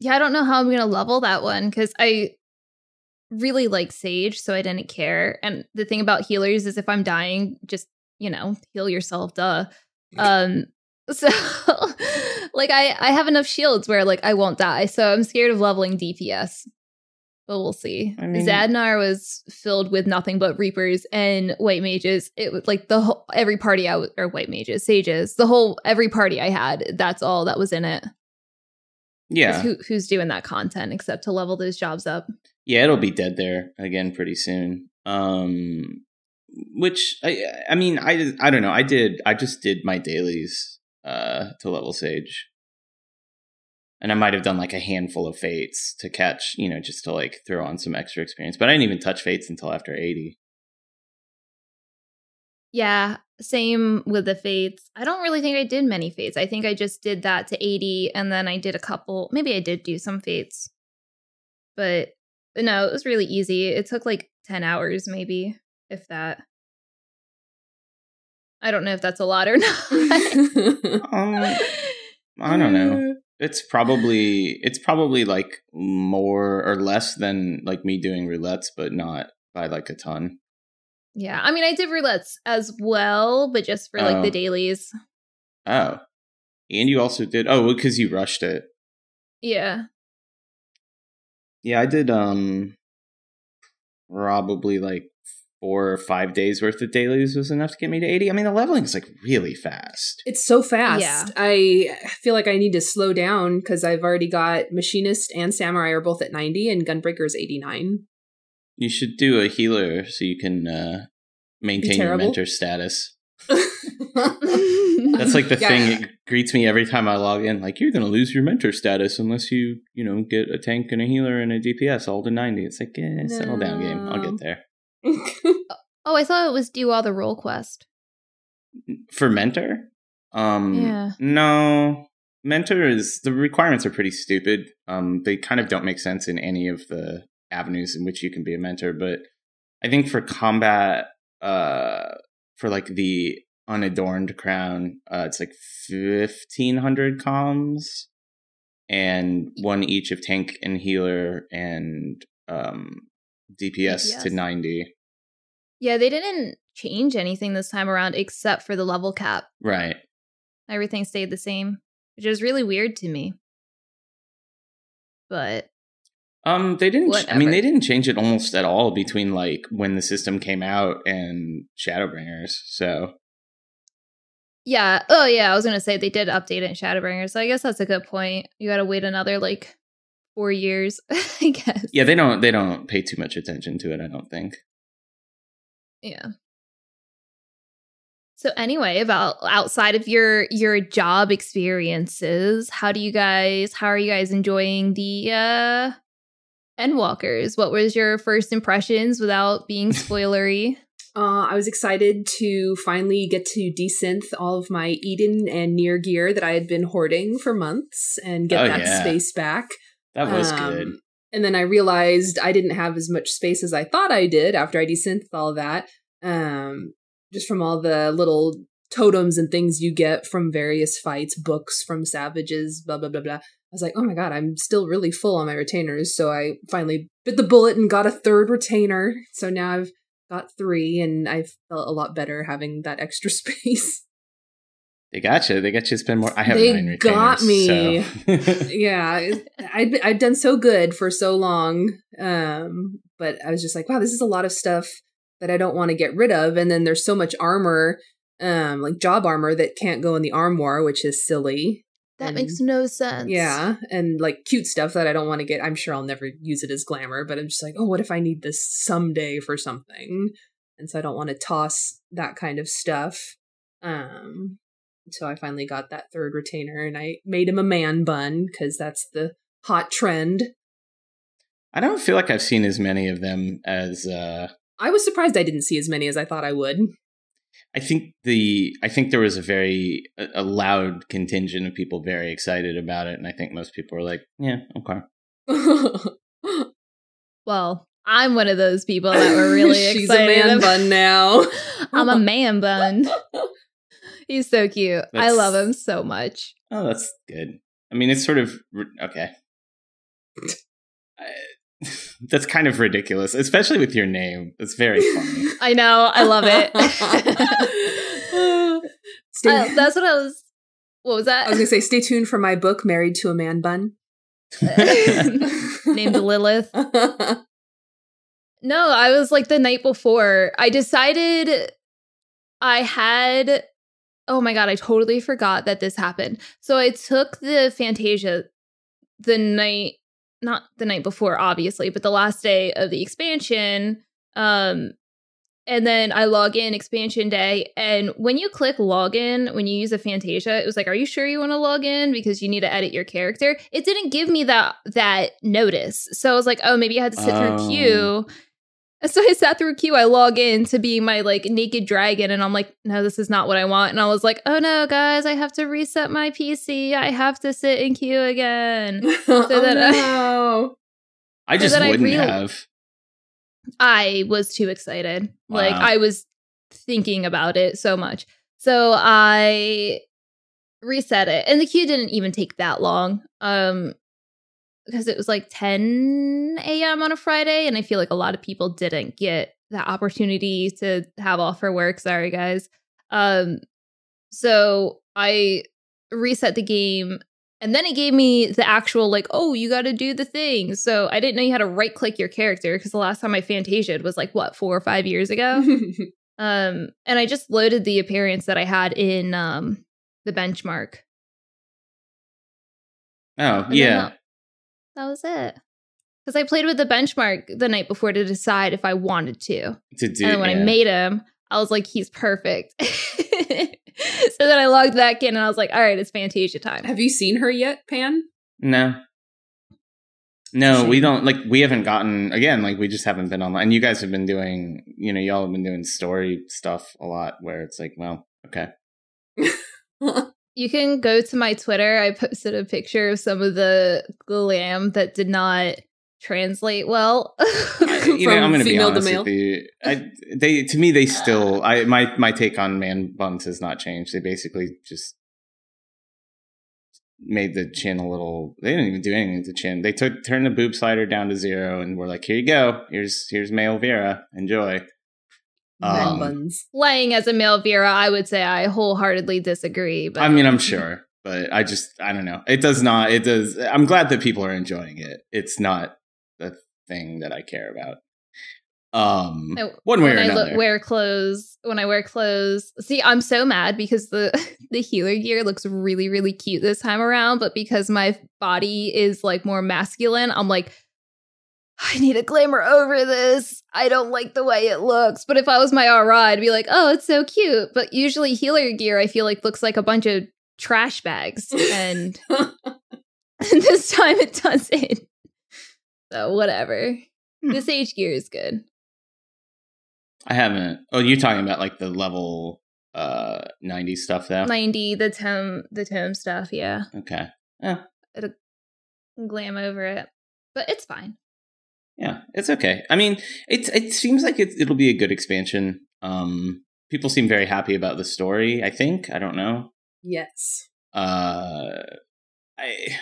[SPEAKER 1] Yeah, I don't know how I'm going to level that one because I really like Sage, so I didn't care. And the thing about healers is if I'm dying, just, you know, heal yourself, duh. Um, [laughs] so like I I have enough shields where like I won't die. So I'm scared of leveling DPS. But we'll see.
[SPEAKER 3] I mean-
[SPEAKER 1] Zadnor was filled with nothing but reapers and white mages. It was like the whole every party I was or white mages, sages. The whole every party I had, that's all that was in it.
[SPEAKER 3] Yeah
[SPEAKER 1] Who, who's doing that content except to level those jobs up?
[SPEAKER 3] Yeah, it'll be dead there again pretty soon. Um, which I, I mean, I, I don't know. I did, I just did my dailies uh to level sage, and I might have done like a handful of fates to catch, you know, just to like throw on some extra experience. But I didn't even touch fates until after eighty.
[SPEAKER 1] Yeah, same with the fates. I don't really think I did many fates. I think I just did that to 80 and then I did a couple. Maybe I did do some fates. But no, it was really easy. It took like 10 hours maybe, if that. I don't know if that's a lot or [laughs] not. [laughs]
[SPEAKER 3] Um, I don't know. It's probably it's probably like more or less than like me doing roulettes, but not by like a ton.
[SPEAKER 1] Yeah, I mean, I did roulettes as well, but just for like
[SPEAKER 3] Oh.
[SPEAKER 1] the dailies.
[SPEAKER 3] Oh, and you also did oh because you rushed it.
[SPEAKER 1] Yeah.
[SPEAKER 3] Yeah, I did um probably like four or five days worth of dailies was enough to get me to 80. I mean the leveling is like really fast.
[SPEAKER 2] It's so fast.
[SPEAKER 1] Yeah.
[SPEAKER 2] I feel like I need to slow down because I've already got Machinist and Samurai are both at 90 and Gunbreaker is 89.
[SPEAKER 3] You should do a healer so you can uh maintain your mentor status. [laughs] That's like the
[SPEAKER 2] Yeah.
[SPEAKER 3] thing it greets me every time I log in. Like you're gonna lose your mentor status unless you, you know, get a tank and a healer and a DPS all to 90. It's like, eh, settle down game. I'll get there. [laughs]
[SPEAKER 1] oh, I thought it was do all the role quest.
[SPEAKER 3] For mentor? Um
[SPEAKER 1] Yeah.
[SPEAKER 3] no. Mentor is the requirements are pretty stupid. Um they kind of don't make sense in any of the avenues in which you can be a mentor, but I think for combat uh for like the unadorned crown, uh it's like fifteen hundred comms and one each of tank and healer and um DPS, to ninety.
[SPEAKER 1] Yeah, they didn't change anything this time around except for the level cap.
[SPEAKER 3] Right.
[SPEAKER 1] Everything stayed the same, which is really weird to me. But
[SPEAKER 3] Um, they didn't. I mean, they didn't change it almost at all between like when the system came out and Shadowbringers. So
[SPEAKER 1] yeah, oh yeah, I was gonna say they did update it in Shadowbringers, so I guess that's a good point. You gotta wait another like four years, [laughs] I guess.
[SPEAKER 3] yeah, they don't they don't pay too much attention to it. I don't think.
[SPEAKER 1] Yeah. So anyway, about outside of your your job experiences, how do you guys how are you guys enjoying the uh Endwalkers? What was your first impressions without being [laughs] spoilery?
[SPEAKER 2] Uh, I was excited to finally get to desynth all of my Eden and Nier gear that I had been hoarding for months and get
[SPEAKER 3] Oh,
[SPEAKER 2] that
[SPEAKER 3] yeah.
[SPEAKER 2] space back.
[SPEAKER 3] That was
[SPEAKER 2] Um,
[SPEAKER 3] good.
[SPEAKER 2] And then I realized I didn't have as much space as I thought I did after I desynthed all that. Um, just from all the little totems and things you get from various fights, books from savages, blah, blah, blah, blah. I was like, oh my god, I'm still really full on my retainers. So I finally bit the bullet and got a third retainer. So now I've got three and I felt a lot better having that extra [laughs] space.
[SPEAKER 3] They got you. They got you to spend more. I have
[SPEAKER 2] They
[SPEAKER 3] nine retainers.
[SPEAKER 2] got me.
[SPEAKER 3] so- [laughs] [laughs]
[SPEAKER 2] yeah I'd, I'd done so good for so long um but i was just like wow this is a lot of stuff that i don't want to get rid of and then there's so much armor um like job armor that can't go in the armoire which is silly
[SPEAKER 1] That
[SPEAKER 2] And-
[SPEAKER 1] makes no sense.
[SPEAKER 2] yeah and like cute stuff that i don't want to get i'm sure i'll never use it as glamour but i'm just like oh what if i need this someday for something and so i don't want to toss that kind of stuff um so i finally got that third retainer and i made him a man bun because that's the hot trend
[SPEAKER 3] I don't feel like I've seen as many of them as. uh
[SPEAKER 2] i was surprised i didn't see as many as i thought i would
[SPEAKER 3] I think the I think there was a very a, a loud contingent of people very excited about it, and I think most people were like, "Yeah, okay." [laughs]
[SPEAKER 1] Well, I'm one of those people that were [laughs] really
[SPEAKER 2] she's
[SPEAKER 1] excited.
[SPEAKER 2] a man bun now [laughs]
[SPEAKER 1] I'm a man bun. He's so cute. I love him so much.
[SPEAKER 3] Oh, that's good. I mean, it's sort of okay. I, [laughs] that's kind of ridiculous, especially with your name. It's very funny. [laughs]
[SPEAKER 1] I know. I love it. [laughs]
[SPEAKER 2] Stay-
[SPEAKER 1] Uh, that's what I was. What was that?
[SPEAKER 2] I was gonna say, stay tuned for my book, Married to a Man Bun.
[SPEAKER 1] Named Lilith. No, I was like the night before. I decided I had. Oh my god, I totally forgot that this happened. So I took the Fantasia the night, not the night before, obviously, but the last day of the expansion. Um, and then I log in expansion day. And when you click login, when you use a Fantasia, it was like, "Are you sure you want to log in because you need to edit your character?" It didn't give me that that notice, so I was like, "Oh, maybe I had to sit
[SPEAKER 3] Oh.
[SPEAKER 1] through queue." [laughs] So I sat through a queue. I log in to be my like naked dragon, and I'm like, "No, this is not what I want." And I was like, "Oh no, guys, I have to reset my PC. I have to sit in queue again." [laughs]
[SPEAKER 2] oh,
[SPEAKER 1] that I-
[SPEAKER 2] no. [laughs]
[SPEAKER 3] I just
[SPEAKER 1] then
[SPEAKER 3] wouldn't
[SPEAKER 1] real-
[SPEAKER 3] have.
[SPEAKER 1] I was too excited. Like I was thinking about it so much. So I reset it. And the queue didn't even take that long. Um because it was like 10 a.m. on a Friday and I feel like a lot of people didn't get that opportunity to have off for work. Sorry guys. Um so I reset the game and then it gave me the actual like, oh, you got to do the thing. So I didn't know you had to right click your character because the last time I Fantasia'd was like what four or five years ago. [laughs] um, and I just loaded the appearance that I had in um the benchmark.
[SPEAKER 3] Oh
[SPEAKER 1] And
[SPEAKER 3] yeah,
[SPEAKER 1] that, that was it. Because I played with the benchmark the night before to decide if I wanted to.
[SPEAKER 3] to do.
[SPEAKER 1] and when
[SPEAKER 3] yeah.
[SPEAKER 1] I made him, I was like, he's perfect. [laughs] so then I logged back in and I was like, all right, it's Fantasia time.
[SPEAKER 2] Have you seen her yet, Pan?
[SPEAKER 3] No. No, we don't like we haven't gotten again, like we just haven't been online. And you guys have been doing, you know, y'all have been doing story stuff a lot where it's like, well, okay. [laughs]
[SPEAKER 1] You can go to my Twitter. I posted a picture of some of the glam that did not translate well.
[SPEAKER 3] I, [laughs] you know, I'm going to be honest with you. I, they to me they still I my my take on man buns has not changed. They basically just made the chin a little. They didn't even do anything to the chin. They took turned the boob slider down to zero and were like, "Here you go. Here's here's male Viera. Enjoy." Um,
[SPEAKER 2] buns.
[SPEAKER 1] Playing as a male Viera, I would say I wholeheartedly disagree. But
[SPEAKER 3] I mean, I'm sure, but I just I don't know. It does not. It does. I'm glad that people are enjoying it. It's not the thing that I care about. Um,
[SPEAKER 1] No,
[SPEAKER 3] one way
[SPEAKER 1] when
[SPEAKER 3] or
[SPEAKER 1] I
[SPEAKER 3] another.
[SPEAKER 1] look, wear clothes, when I wear clothes, see, I'm so mad because the [laughs] the healer gear looks really, really cute this time around. But because my body is like more masculine, I'm like, I need a glamour over this. I don't like the way it looks. But if I was my RA, I'd be like, oh, it's so cute. But usually healer gear, I feel like looks like a bunch of trash bags, and [laughs] [laughs] this time it doesn't. So whatever.
[SPEAKER 3] Hmm.
[SPEAKER 1] This sage gear is good.
[SPEAKER 3] I haven't. Oh, you're talking about like the level uh 90 stuff though.
[SPEAKER 1] 90 the tome the tome stuff yeah
[SPEAKER 3] okay. Yeah.
[SPEAKER 1] It'll glam over it but it's fine
[SPEAKER 3] Yeah, it's okay. I mean, it's it seems like it, it'll be a good expansion. Um, people seem very happy about the story. I think. I don't know.
[SPEAKER 2] yes.
[SPEAKER 3] Uh, I.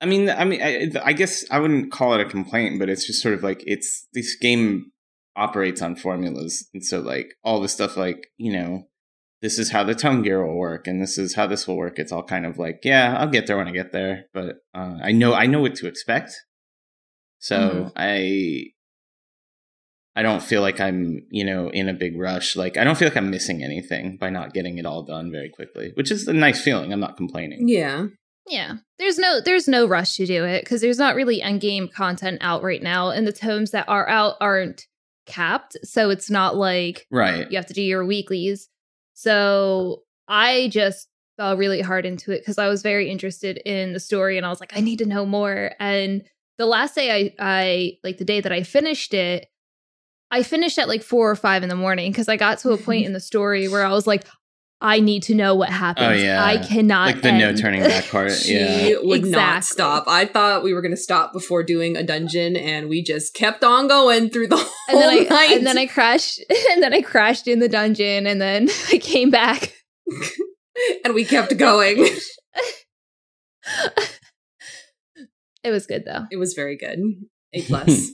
[SPEAKER 3] I mean, I mean, I, I guess I wouldn't call it a complaint, but it's just sort of like it's this game operates on formulas, and so like all the stuff, like you know, this is how the tome gear will work, and this is how this will work. It's all kind of like, yeah, I'll get there when I get there, but uh, I know I know what to expect. So
[SPEAKER 1] Mhm.
[SPEAKER 3] I I don't feel like I'm, you know, in a big rush. Like I don't feel like I'm missing anything by not getting it all done very quickly, which is a nice feeling. I'm not complaining.
[SPEAKER 2] Yeah.
[SPEAKER 1] yeah there's no there's no rush to do it because there's not really end game content out right now and the tomes that are out aren't capped so it's not like
[SPEAKER 3] Right.
[SPEAKER 1] you have to do your weeklies so i just fell really hard into it because i was very interested in the story and i was like i need to know more. And the last day i i like the day that i finished it i finished at like four or five in the morning because i got to a point [laughs] in the story where i was like i need to know what oh, happens
[SPEAKER 3] Oh, yeah.
[SPEAKER 1] i cannot
[SPEAKER 3] Like the no turning back part. [laughs]
[SPEAKER 2] She
[SPEAKER 3] yeah.
[SPEAKER 2] would not
[SPEAKER 1] Exactly.
[SPEAKER 2] stop. I thought we were going to stop before doing a dungeon, and we just kept on going through the whole
[SPEAKER 1] and then I
[SPEAKER 2] night.
[SPEAKER 1] and then I crashed [laughs] and then I crashed in the dungeon and then [laughs] I came back.
[SPEAKER 2] and we kept going.
[SPEAKER 1] it was good though.
[SPEAKER 2] It was very good. A plus.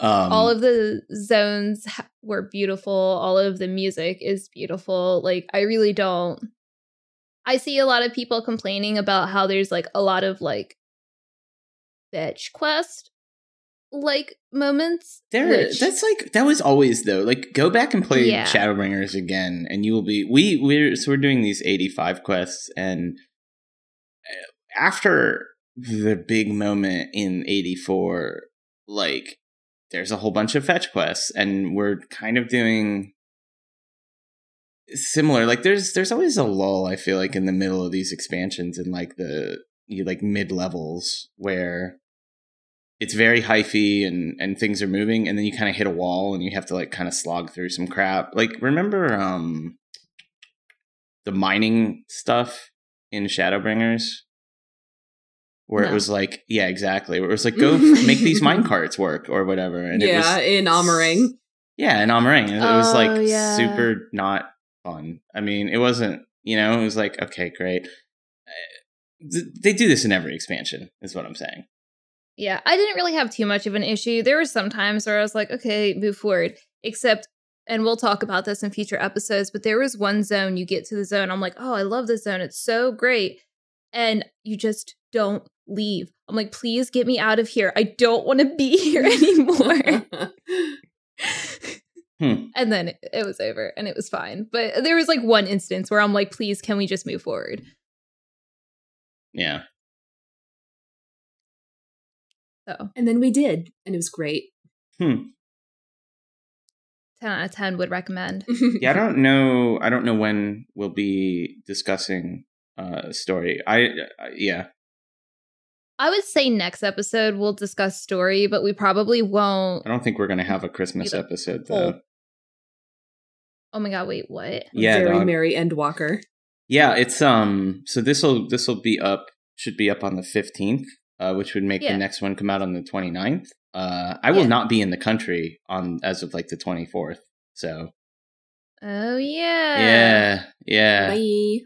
[SPEAKER 3] Um,
[SPEAKER 1] all of the zones ha- were beautiful. All of the music is beautiful. Like I really don't. I see a lot of people complaining about how there's like a lot of like fetch quest like moments.
[SPEAKER 3] there,
[SPEAKER 1] which-
[SPEAKER 3] that's like that was always though. Like, go back and play
[SPEAKER 1] Yeah.
[SPEAKER 3] Shadowbringers again, and you will be. We we're so we're doing these eighty five quests, and uh, after the big moment in eighty four, like there's a whole bunch of fetch quests, and we're kind of doing similar. Like, there's there's always a lull. I feel like in the middle of these expansions, and like the you like mid levels where it's very hyphy and and things are moving and then you kind of hit a wall and you have to like kind of slog through some crap like remember um the mining stuff in shadowbringers where it was like yeah exactly where it was like go [laughs] make these mine carts work or whatever and it
[SPEAKER 2] yeah,
[SPEAKER 3] was
[SPEAKER 2] in Amh Araeng.
[SPEAKER 3] yeah in Amh Araeng. it was
[SPEAKER 1] Oh,
[SPEAKER 3] like
[SPEAKER 1] yeah.
[SPEAKER 3] super not fun i mean it wasn't you know it was like okay great Uh, th- they do this in every expansion is what i'm saying
[SPEAKER 1] Yeah, I didn't really have too much of an issue. There were some times where I was like, okay, move forward. Except, and we'll talk about this in future episodes, but there was one zone you get to the zone. I'm like, oh, I love this zone. It's so great. And you just don't leave. I'm like, please get me out of here. I don't want to be [laughs] here anymore.
[SPEAKER 3] Hmm.
[SPEAKER 1] and then it, it was over and it was fine. But there was like one instance where I'm like, please, can we just move forward?
[SPEAKER 3] yeah
[SPEAKER 1] So
[SPEAKER 2] and then we did, and it was great.
[SPEAKER 3] hmm
[SPEAKER 1] 10 out of 10 would recommend. [laughs]
[SPEAKER 3] yeah i don't know i don't know when we'll be discussing uh story i uh, yeah
[SPEAKER 1] I would say next episode we'll discuss story, but we probably won't.
[SPEAKER 3] i don't think we're gonna have a christmas
[SPEAKER 1] Either.
[SPEAKER 3] episode
[SPEAKER 1] Oh.
[SPEAKER 3] though
[SPEAKER 1] Oh my god, wait, what?
[SPEAKER 3] yeah
[SPEAKER 2] Very
[SPEAKER 3] dog.
[SPEAKER 2] merry Endwalker.
[SPEAKER 3] yeah it's um so this will this will be up should be up on the 15th uh which would make
[SPEAKER 1] Yeah.
[SPEAKER 3] the next one come out on the 29th uh i will
[SPEAKER 1] Yeah.
[SPEAKER 3] not be in the country on as of like the 24th so
[SPEAKER 1] Oh yeah.
[SPEAKER 3] yeah yeah
[SPEAKER 2] Bye.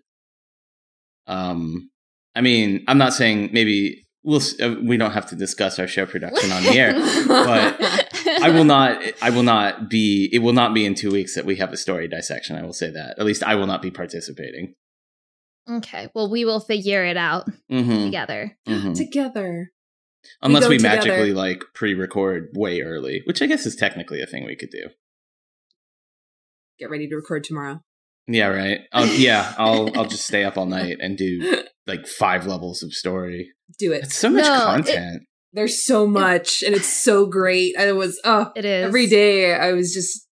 [SPEAKER 3] um i mean i'm not saying maybe we'll uh, we don't have to discuss our show production on the air but I will not. I will not be. It will not be in two weeks that we have a story dissection. I will say that. At least I will not be participating.
[SPEAKER 1] Okay. Well, we will figure it out
[SPEAKER 3] hmm
[SPEAKER 1] together.
[SPEAKER 2] Together.
[SPEAKER 3] Unless
[SPEAKER 2] go
[SPEAKER 3] we,
[SPEAKER 2] together.
[SPEAKER 3] magically like pre-record way early, which I guess is technically a thing we could do.
[SPEAKER 2] Get ready to record tomorrow.
[SPEAKER 3] Yeah, right. I'll, yeah, I'll [laughs] I'll just stay up all night and do like five levels of story.
[SPEAKER 2] Do it.
[SPEAKER 3] It's so much
[SPEAKER 1] No, it-
[SPEAKER 3] content.
[SPEAKER 2] There's so much, and it's so great. And it was oh,
[SPEAKER 1] It is
[SPEAKER 2] every day. I was just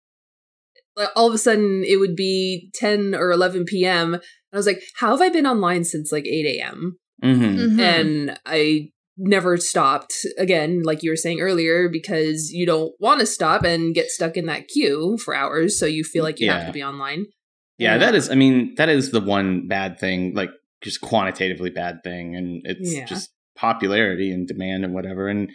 [SPEAKER 2] like, all of a sudden it would be 10 or 11 p.m. And I was like, how have I been online since like 8 a.m.
[SPEAKER 3] hmm
[SPEAKER 1] Mhm.
[SPEAKER 2] and I never stopped again, like you were saying earlier, because you don't want to stop and get stuck in that queue for hours. So you feel like you have to be online.
[SPEAKER 3] Yeah, that is. I mean, that is the one bad thing, like just quantitatively bad thing, and it's
[SPEAKER 2] Yeah.
[SPEAKER 3] just popularity and demand and whatever. And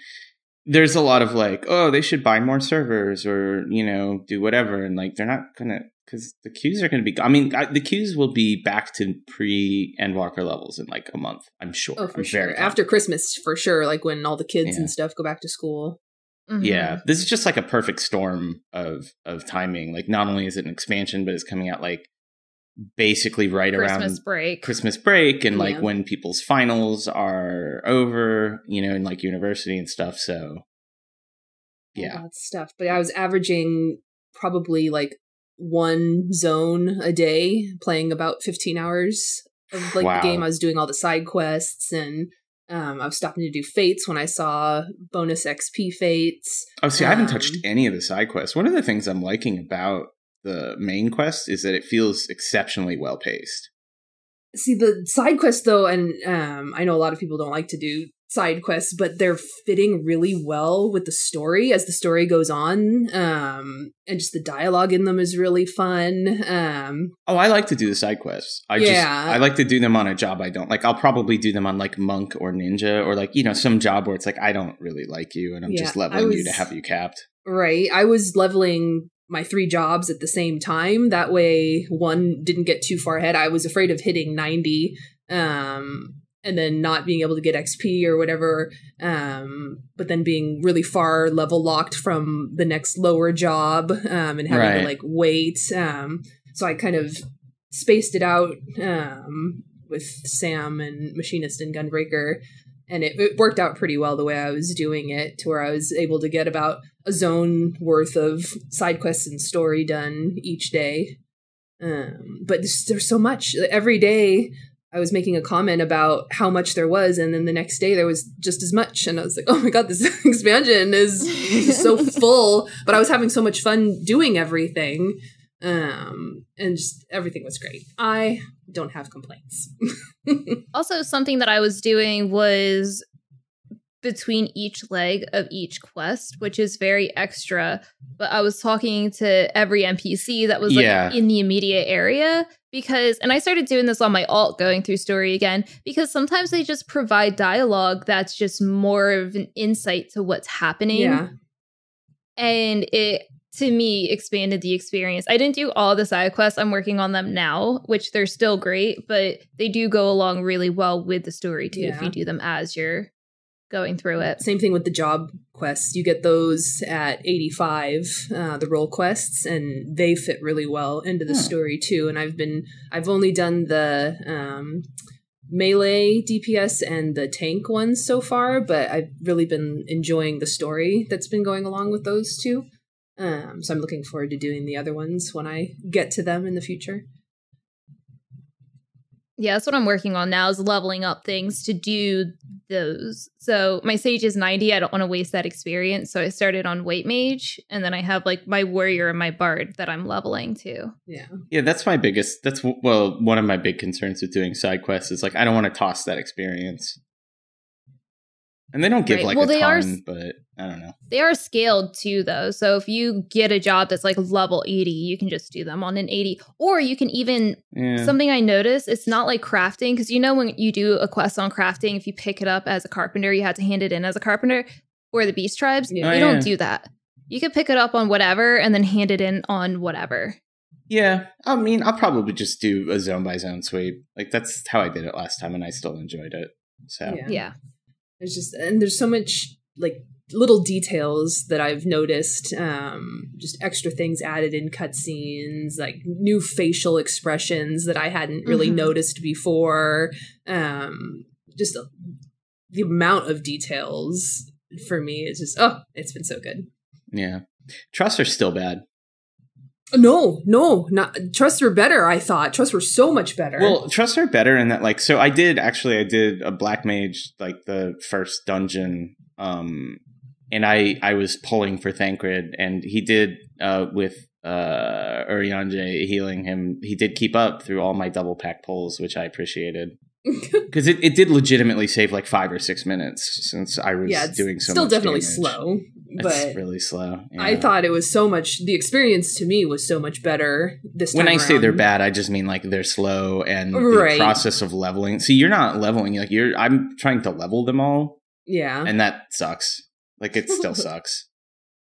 [SPEAKER 3] there's a lot of like, oh, they should buy more servers or you know do whatever, and like they're not gonna because the queues are gonna be. I mean, I, the queues will be back to pre Endwalker levels in like a month. I'm sure.
[SPEAKER 2] Oh, for
[SPEAKER 3] I'm
[SPEAKER 2] sure. After Christmas, for sure. Like when all the kids
[SPEAKER 3] Yeah.
[SPEAKER 2] and stuff go back to school.
[SPEAKER 1] Mhm.
[SPEAKER 3] Yeah, this is just like a perfect storm of of timing. Like, not only is it an expansion, but it's coming out like basically right
[SPEAKER 1] Christmas
[SPEAKER 3] around
[SPEAKER 1] break.
[SPEAKER 3] Christmas break and like when people's finals are over, you know, in like university and stuff. So, yeah,
[SPEAKER 2] that stuff. But I was averaging probably like one zone a day, playing about 15 hours of [sighs] like
[SPEAKER 3] Wow.
[SPEAKER 2] the game. I was doing all the side quests and um, I was stopping to do fates when I saw bonus XP fates.
[SPEAKER 3] Oh, see, I haven't touched
[SPEAKER 2] Um,
[SPEAKER 3] any of the side quests. One of the things I'm liking about the main quest is that it feels exceptionally well paced.
[SPEAKER 2] See the side quests though, and um, I know a lot of people don't like to do side quests, but they're fitting really well with the story as the story goes on. Um, and just the dialogue in them is really fun. Um,
[SPEAKER 3] Oh, I like to do the side quests. I just I like to do them on a job I don't like. I'll probably do them on like monk or ninja or like you know some job where it's like I don't really like you and I'm
[SPEAKER 2] Yeah,
[SPEAKER 3] just leveling you to have you capped.
[SPEAKER 2] Right. I was leveling my three jobs at the same time. That way one didn't get too far ahead. I was afraid of hitting 90 um and then not being able to get XP or whatever um but then being really far level locked from the next lower job um and having
[SPEAKER 3] Right.
[SPEAKER 2] to like wait um so I kind of spaced it out um with Sam and Machinist and Gunbreaker and it, it worked out pretty well the way I was doing it to where I was able to get about a zone worth of side quests and story done each day. Um, but there's, there's so much. Every day I was making a comment about how much there was, and then the next day there was just as much. And I was like, [laughs] oh my god, this [laughs] expansion is, is so [laughs] full. But I was having so much fun doing everything. Um, and just everything was great. I don't have complaints. [laughs]
[SPEAKER 1] Also, something that I was doing was between each leg of each quest, which is very extra. But I was talking to every NPC that was like
[SPEAKER 3] Yeah.
[SPEAKER 1] in the immediate area because, and I started doing this on my alt going through story again because sometimes they just provide dialogue that's just more of an insight to what's happening
[SPEAKER 2] yeah.
[SPEAKER 1] and it to me expanded the experience. I didn't do all the side quests. I'm working on them now, which they're still great, but they do go along really well with the story too if you do them as you're going through it.
[SPEAKER 2] Same thing with the job quests. You get those at 85, uh, the role quests, and they fit really well into the
[SPEAKER 3] Hmm.
[SPEAKER 2] story too. And I've been, I've only done the um, melee DPS and the tank ones so far, but I've really been enjoying the story that's been going along with those two. Um, so I'm looking forward to doing the other ones when I get to them in the future.
[SPEAKER 1] Yeah, that's what I'm working on now is leveling up things to do those. So my sage is 90. I don't want to waste that experience. So I started on white mage and then I have like my warrior and my bard that I'm leveling to.
[SPEAKER 2] Yeah.
[SPEAKER 3] Yeah, that's my biggest. That's well, one of my big concerns with doing side quests is like I don't want to toss that experience. And they don't give
[SPEAKER 1] Right.
[SPEAKER 3] like
[SPEAKER 1] Well,
[SPEAKER 3] a
[SPEAKER 1] they
[SPEAKER 3] ton,
[SPEAKER 1] are
[SPEAKER 3] but I don't know.
[SPEAKER 1] They are scaled too, though. So if you get a job that's like level 80, you can just do them on an 80. Or you can even,
[SPEAKER 3] Yeah.
[SPEAKER 1] something I noticed, it's not like crafting, because you know, when you do a quest on crafting, if you pick it up as a carpenter, you had to hand it in as a carpenter, or the beast tribes,
[SPEAKER 2] Yeah.
[SPEAKER 3] Oh,
[SPEAKER 1] you
[SPEAKER 3] yeah.
[SPEAKER 1] don't do that. You could pick it up on whatever and then hand it in on whatever.
[SPEAKER 3] yeah, I mean, I'll probably just do a zone by zone sweep. Like that's how I did it last time, and I still enjoyed it. So
[SPEAKER 2] Yeah.
[SPEAKER 1] Yeah.
[SPEAKER 2] There's just and there's so much like little details that I've noticed, um, just extra things added in cutscenes, like new facial expressions that I hadn't really
[SPEAKER 1] Mhm.
[SPEAKER 2] noticed before. Um, just uh, the amount of details for me is just oh, it's been so good.
[SPEAKER 3] Yeah. Trusts are still bad.
[SPEAKER 2] No, no, not trusts were better. I thought trusts were so much better.
[SPEAKER 3] Well, trusts are better in that like so I did actually I did a black mage like the first dungeon um and I I was pulling for Thancred and he did uh with uh Urianger healing him he did keep up through all my double pack pulls which I appreciated [laughs] because it, it did legitimately save like five or six minutes since I was
[SPEAKER 2] yeah, it's
[SPEAKER 3] doing so
[SPEAKER 2] still
[SPEAKER 3] much
[SPEAKER 2] definitely
[SPEAKER 3] damage.
[SPEAKER 2] slow, but
[SPEAKER 3] it's really slow.
[SPEAKER 2] I thought it was so much. The experience to me was so much better this time.
[SPEAKER 3] when I say they're bad, I just mean like they're slow and
[SPEAKER 2] Right.
[SPEAKER 3] the process of leveling. See, you're not leveling. Like you're, I'm trying to level them all,
[SPEAKER 2] yeah,
[SPEAKER 3] and that sucks. Like it still [laughs] sucks.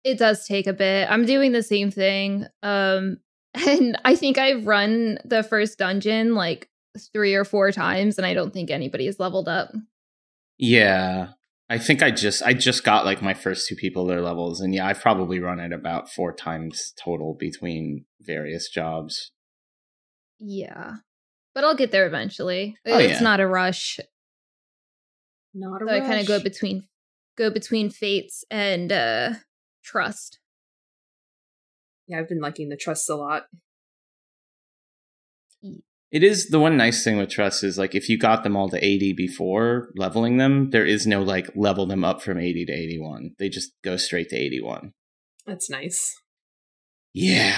[SPEAKER 1] It does take a bit. I'm doing the same thing. Um [laughs] and I think I've run the first dungeon like three or four times and I don't think anybody has leveled up.
[SPEAKER 3] Yeah, I think I just, I just got like my first two people their levels, and yeah, I've probably run it about four times total between various jobs.
[SPEAKER 1] Yeah. But I'll get there eventually.
[SPEAKER 3] Oh,
[SPEAKER 1] it's
[SPEAKER 3] yeah.
[SPEAKER 1] not a rush.
[SPEAKER 2] not a
[SPEAKER 1] So I kind of go between go between fates and uh trust.
[SPEAKER 2] Yeah, I've been liking the trusts a lot.
[SPEAKER 3] It is the one nice thing with trust is like if you got them all to 80 before leveling them, there is no like level them up from 80 to 81. They just go straight to 81.
[SPEAKER 2] That's nice.
[SPEAKER 3] Yeah,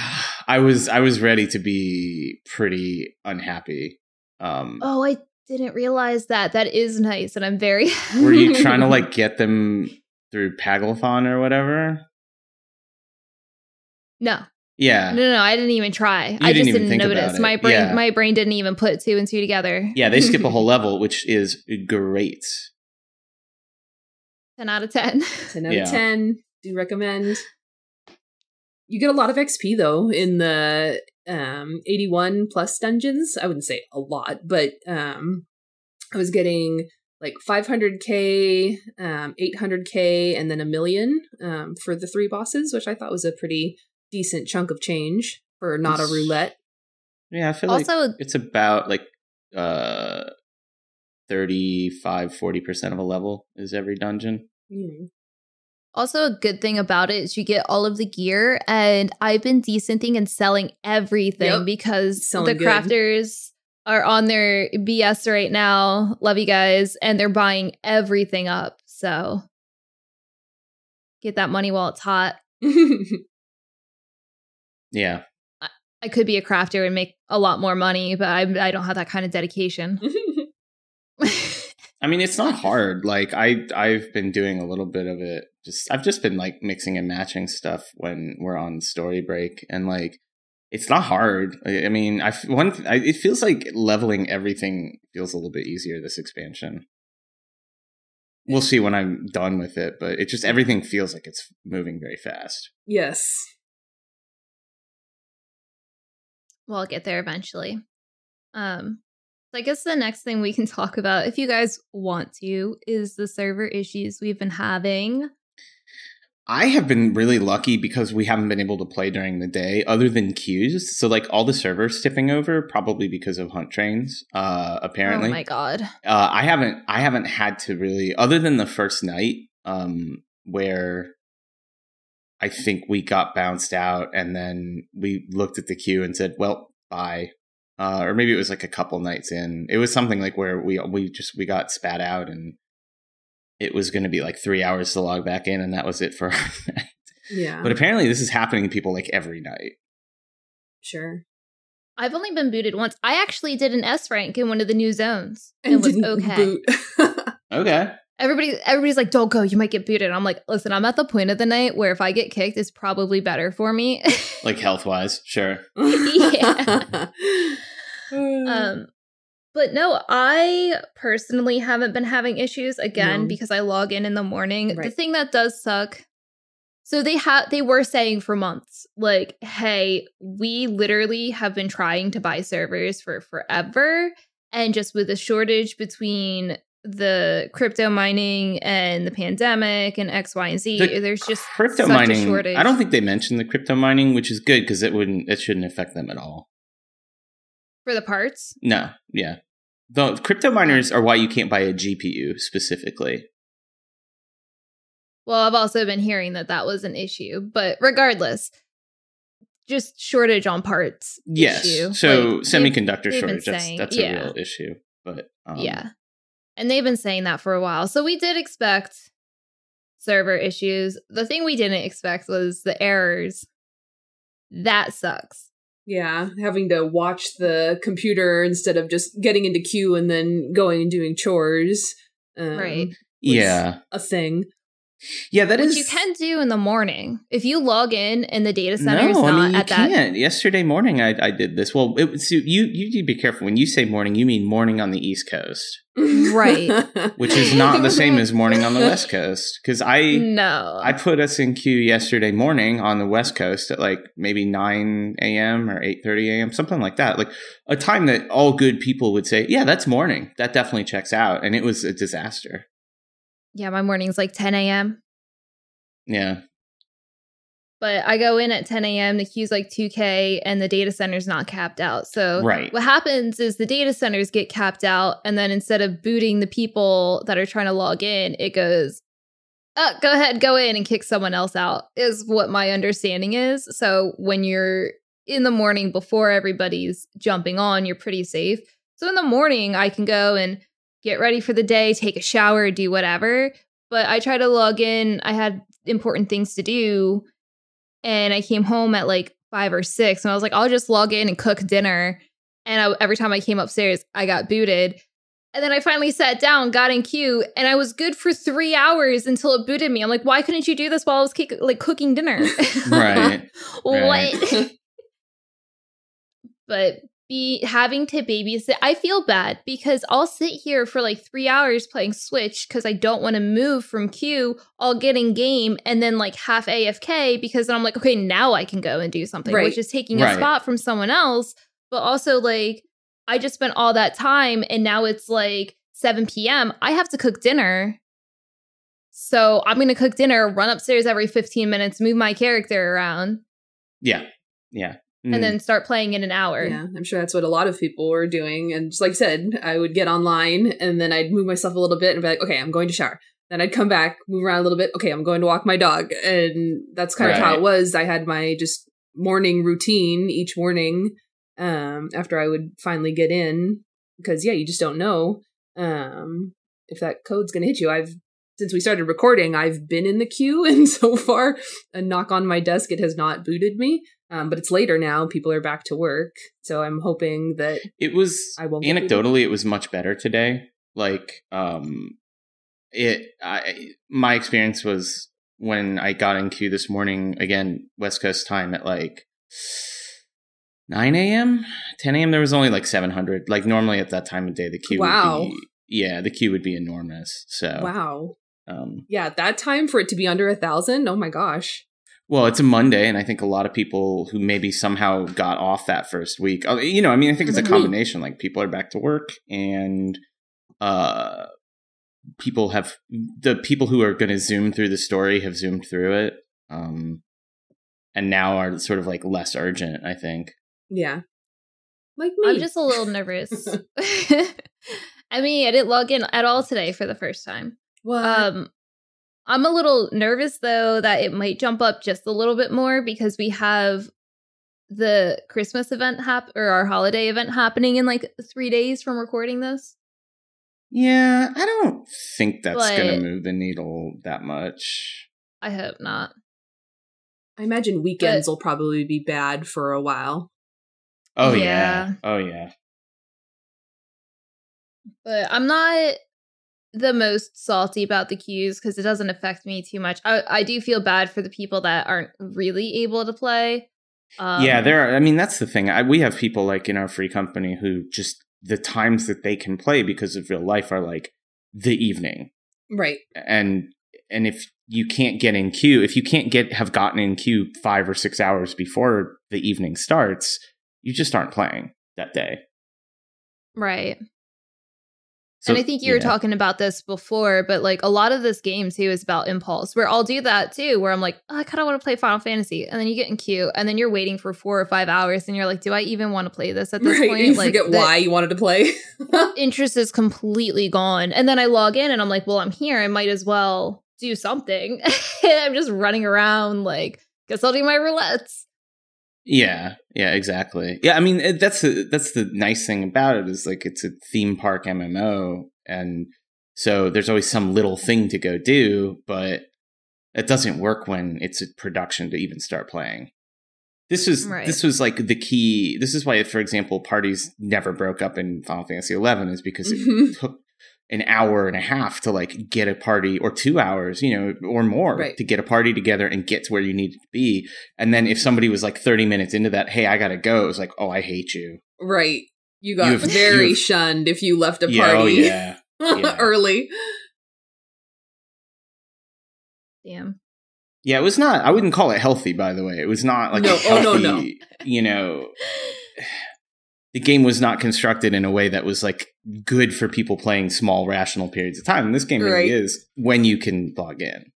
[SPEAKER 3] I was I was ready to be pretty unhappy. Um,
[SPEAKER 1] Oh, I didn't realize that. That is nice, and I'm very. [laughs]
[SPEAKER 3] Were you trying to like [laughs] get them through Paglth'an or whatever?
[SPEAKER 1] No,
[SPEAKER 3] Yeah,
[SPEAKER 1] no, no, no, I didn't even try. I
[SPEAKER 3] didn't
[SPEAKER 1] just didn't notice. My brain,
[SPEAKER 3] Yeah.
[SPEAKER 1] my brain didn't even put two and two together.
[SPEAKER 3] yeah. They skip a whole [laughs] level, which is great.
[SPEAKER 1] Ten out of ten.
[SPEAKER 2] 10 out
[SPEAKER 3] Yeah.
[SPEAKER 2] of 10. Do recommend. You get a lot of XP though in the um 81 plus dungeons. I wouldn't say a lot, but um I was getting like 500k, um 800k and then a million um for the three bosses, which I thought was a pretty decent chunk of change for not a roulette.
[SPEAKER 3] Yeah, I feel like
[SPEAKER 1] also,
[SPEAKER 3] it's about like uh 35 40% of a level is every dungeon.
[SPEAKER 2] Mm.
[SPEAKER 1] also a good thing about it is you get all of the gear, and I've been desynthing and selling everything
[SPEAKER 2] Yep.
[SPEAKER 1] because
[SPEAKER 2] Selling
[SPEAKER 1] the
[SPEAKER 2] good.
[SPEAKER 1] crafters are on their BS right now. Love you guys, and they're buying everything up. So get that money while it's hot. [laughs]
[SPEAKER 3] Yeah.
[SPEAKER 1] I could be a crafter and make a lot more money, but I, I don't have that kind of dedication. [laughs] [laughs]
[SPEAKER 3] I mean, it's not hard. Like I I've been doing a little bit of it. Just I've just been like mixing and matching stuff when we're on story break and like it's not hard. I I mean, I f- one I, it feels like leveling everything feels a little bit easier this expansion. We'll see when I'm done with it, but it just everything feels like it's moving very fast.
[SPEAKER 2] yes.
[SPEAKER 1] Well, I'll get there eventually. Um, so I guess the next thing we can [laughs] talk about, if you guys want to, is the server issues we've been having.
[SPEAKER 3] I have been really lucky because we haven't been able to play during the day other than queues. So like all the servers tipping over probably because of hunt trains. Uh apparently.
[SPEAKER 1] Oh my god.
[SPEAKER 3] uh, I haven't I haven't had to really other than the first night um where I think we got bounced out and then we looked at the queue and said, "Well, bye." Uh, or maybe it was like a couple nights in. It was something like where we we just we got spat out and it was going to be like 3 hours to log back in and that was it for [laughs] our night.
[SPEAKER 2] Yeah.
[SPEAKER 3] But apparently this is happening to people like every night.
[SPEAKER 2] sure.
[SPEAKER 1] I've only been booted once. I actually did an S rank in one of the new zones. And, was okay.
[SPEAKER 2] boot. [laughs]
[SPEAKER 3] Okay.
[SPEAKER 1] Everybody everybody's like, don't go, you might get booted. I'm like, listen, I'm at the point of the night where if I get kicked, it's probably better for me.
[SPEAKER 3] Like health-wise, sure. [laughs]
[SPEAKER 1] Yeah. [laughs] Um, but no, I personally haven't been having issues again
[SPEAKER 2] No.
[SPEAKER 1] because I log in in the morning. The thing that does suck. So they have they were saying for months like, "Hey, we literally have been trying to buy servers for forever and just with a shortage between the crypto mining and the pandemic and X, Y, and Z.
[SPEAKER 3] The
[SPEAKER 1] There's just
[SPEAKER 3] crypto mining.
[SPEAKER 1] shortage.
[SPEAKER 3] I don't think they mentioned the crypto mining, which is good because it wouldn't. It shouldn't affect them at all.
[SPEAKER 1] for the parts.
[SPEAKER 3] No, yeah. The crypto miners are why you can't buy a GPU specifically.
[SPEAKER 1] Well, I've also been hearing that that was an issue, but regardless, just shortage on parts.
[SPEAKER 3] Yes.
[SPEAKER 1] issue.
[SPEAKER 3] So
[SPEAKER 1] Like, they've-
[SPEAKER 3] semiconductor
[SPEAKER 1] they've
[SPEAKER 3] shortage. That's
[SPEAKER 1] saying-
[SPEAKER 3] that's
[SPEAKER 1] yeah.
[SPEAKER 3] a real issue. But um,
[SPEAKER 1] yeah. And they've been saying that for a while. So we did expect server issues. The thing we didn't expect was the errors. That sucks.
[SPEAKER 2] Yeah, having to watch the computer instead of just getting into queue and then going and doing chores. Um,
[SPEAKER 1] Right.
[SPEAKER 3] yeah,
[SPEAKER 2] A thing.
[SPEAKER 3] Yeah. That
[SPEAKER 1] Which
[SPEAKER 3] is
[SPEAKER 1] you can do in the morning. If you log in and the data center is
[SPEAKER 3] no,
[SPEAKER 1] not
[SPEAKER 3] I mean you
[SPEAKER 1] at that
[SPEAKER 3] can't. Yesterday morning, I, I did this. Well, it, so you you need to be careful when you say morning. You mean morning on the East Coast,
[SPEAKER 1] Right. [laughs]
[SPEAKER 3] which is not the same as morning on the [laughs] West Coast. Because I
[SPEAKER 1] No.
[SPEAKER 3] I put us in queue yesterday morning on the West Coast at like maybe 9 a.m. or 8:30 a.m. something like that. Like a time that all good people would say, "Yeah, that's morning. That definitely checks out." And it was a disaster.
[SPEAKER 1] Yeah, my morning's like 10 a.m.
[SPEAKER 3] Yeah.
[SPEAKER 1] But I go in at 10 a.m. The queue's like 2K and the data center's not capped out. So
[SPEAKER 3] Right.
[SPEAKER 1] what happens is the data centers get capped out, and then instead of booting the people that are trying to log in, it goes, oh, go ahead, go in and kick someone else out, is what my understanding is. So when you're in the morning before everybody's jumping on, you're pretty safe. So in the morning, I can go and get ready for the day, take a shower, do whatever. But I try to log in. I had important things to do. And I came home at like five or six, and I was like, I'll just log in and cook dinner. And I, every time I came upstairs, I got booted. And then I finally sat down, got in queue, and I was good for three hours until it booted me. I'm like, why couldn't you do this while I was kick- like cooking dinner? [laughs]
[SPEAKER 3] Right. [laughs]
[SPEAKER 1] what? [laughs] but be having to babysit, I feel bad because I'll sit here for like three hours playing Switch because I don't want to move from queue. I'll get in game and then like half AFK because then I'm like, okay, now I can go and do something,
[SPEAKER 2] Right.
[SPEAKER 1] which is taking a spot from someone else. But also like I just spent all that time and now it's like 7 p.m. I have to cook dinner. So I'm going to cook dinner, run upstairs every 15 minutes, move my character around,
[SPEAKER 3] Yeah. Yeah. Mm.
[SPEAKER 1] and then start playing in an hour.
[SPEAKER 2] Yeah, I'm sure that's what a lot of people were doing. And just like I said, I would get online and then I'd move myself a little bit and be like, okay, I'm going to shower. Then I'd come back, move around a little bit. Okay, I'm going to walk my dog. And that's kind of how it was. I had my just morning routine each morning um, after I would finally get in. Because, yeah, you just don't know um, if that code's going to hit you. I've since we started recording, I've been in the queue, [laughs] and so far, a knock on my desk, it has not booted me. Um, but it's later now; people are back to work, so I'm hoping that
[SPEAKER 3] it was
[SPEAKER 2] I won't
[SPEAKER 3] anecdotally it was much better today. Like um it I my experience was when I got in queue this morning, again, West Coast time at like 9 a.m., 10 a.m. There was only like 700. Like normally at that time of day, the queue
[SPEAKER 2] Wow.
[SPEAKER 3] would be, yeah, the queue would be enormous. So,
[SPEAKER 2] wow,
[SPEAKER 3] um,
[SPEAKER 2] yeah, that time for it to be under a thousand, oh my gosh,
[SPEAKER 3] well, it's a Monday, and I think a lot of people who maybe somehow got off that first week, uh, you know, I mean, I think it's a combination. Like people are back to work, and uh, people have the people who are going to zoom through the story have zoomed through it, um, and now are sort of like less urgent. I think.
[SPEAKER 2] yeah, like me.
[SPEAKER 1] I'm just a little nervous. [laughs] [laughs] I mean, I didn't log in at all today for the first time.
[SPEAKER 2] what?
[SPEAKER 1] Um, I'm a little nervous though that it might jump up just a little bit more because we have the Christmas event hap or our holiday event happening in like three days from recording this.
[SPEAKER 3] Yeah, I don't think that's going to move the needle that much.
[SPEAKER 1] I hope not.
[SPEAKER 2] I imagine weekends will probably be bad for a while.
[SPEAKER 3] Oh yeah.
[SPEAKER 1] Yeah.
[SPEAKER 3] Oh yeah.
[SPEAKER 1] But I'm not the most salty about the queues because it doesn't affect me too much. I, I do feel bad for the people that aren't really able to play. Um,
[SPEAKER 3] yeah, there are. I mean, that's the thing. I, we have people like in our free company who just the times that they can play because of real life are like the evening,
[SPEAKER 2] Right.
[SPEAKER 3] and and if you can't get in queue, if you can't get have gotten in queue five or six hours before the evening starts, you just aren't playing that day.
[SPEAKER 1] Right.
[SPEAKER 3] So,
[SPEAKER 1] and I think you were
[SPEAKER 3] yeah.
[SPEAKER 1] talking about this before, but like a lot of this game too is about impulse, where I'll do that too, where I'm like, oh, I kind of want to play Final Fantasy. And then you get in queue and then you're waiting for four or five hours and you're like, do I even want to play this at this
[SPEAKER 2] right. [laughs]
[SPEAKER 1] point?
[SPEAKER 2] You
[SPEAKER 1] like,
[SPEAKER 2] forget why you wanted to play.
[SPEAKER 1] interest is completely gone. And then I log in and I'm like, well, I'm here. I might as well do something. [laughs] I'm just running around like, guess I'll do my roulettes.
[SPEAKER 3] Yeah, yeah, exactly. Yeah, I mean it, that's the that's the nice thing about it is like it's a theme park MMO, and so there's always some little thing to go do, but it doesn't work when it's a production to even start playing. This was
[SPEAKER 1] Right.
[SPEAKER 3] this was like the key. This is why, for example, parties never broke up in Final Fantasy XI is because it [laughs] took an hour and a half to like get a party or two hours you know or more
[SPEAKER 2] Right.
[SPEAKER 3] to get a party together and get to where you needed to be and then if somebody was like 30 minutes into that hey i gotta go it was like oh i hate you
[SPEAKER 2] right. You got
[SPEAKER 3] You've-
[SPEAKER 2] very
[SPEAKER 3] you've-
[SPEAKER 2] shunned if you left a
[SPEAKER 3] yeah, oh,
[SPEAKER 2] party
[SPEAKER 3] oh yeah [laughs] yeah.
[SPEAKER 2] early.
[SPEAKER 1] Damn.
[SPEAKER 3] yeah it was not i wouldn't call it healthy by the way it was not like
[SPEAKER 2] No,
[SPEAKER 3] a
[SPEAKER 2] oh, no, no.
[SPEAKER 3] you know [laughs] the game was not constructed in a way that was like good for people playing small rational periods of time and this game really is when you can log in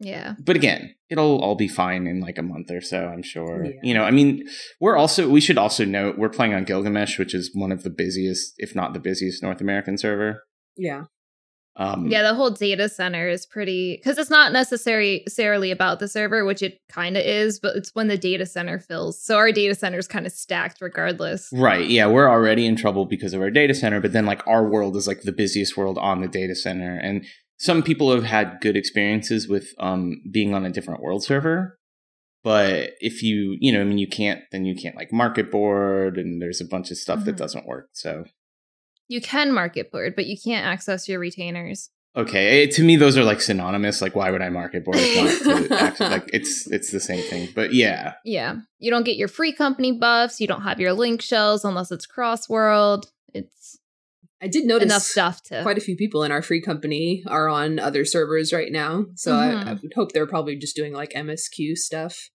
[SPEAKER 1] Yeah.
[SPEAKER 3] but again, it'll all be fine in like a month or so, I'm sure.
[SPEAKER 2] Yeah.
[SPEAKER 3] You know, I mean, we're also we should also note we're playing on Gilgamesh, which is one of the busiest, if not the busiest, North American server.
[SPEAKER 2] Yeah.
[SPEAKER 3] Um,
[SPEAKER 1] Yeah, the whole data center is pretty because it's not necessarily about the server, which it kind of is, but it's when the data center fills. So our data center is kind of stacked regardless.
[SPEAKER 3] Right. Yeah, we're already in trouble because of our data center, but then like our world is like the busiest world on the data center, and some people have had good experiences with um being on a different world server. But if you, you know, I mean, you can't, then you can't like market board, and there's a bunch of stuff that
[SPEAKER 1] Mhm.
[SPEAKER 3] doesn't work. So
[SPEAKER 1] You can market board, but you can't access your retainers.
[SPEAKER 3] Okay, it, to me those are like synonymous. Like, why would I market board? If not to [laughs] actually, like, it's it's the same thing. But yeah,
[SPEAKER 1] Yeah. You don't get your free company buffs. You don't have your link shells unless it's cross world. It's
[SPEAKER 2] I did notice
[SPEAKER 1] enough stuff to.
[SPEAKER 2] quite a few people in our free company are on other servers right now. So I,
[SPEAKER 1] Mhm.
[SPEAKER 2] I would hope they're probably just doing like MSQ stuff.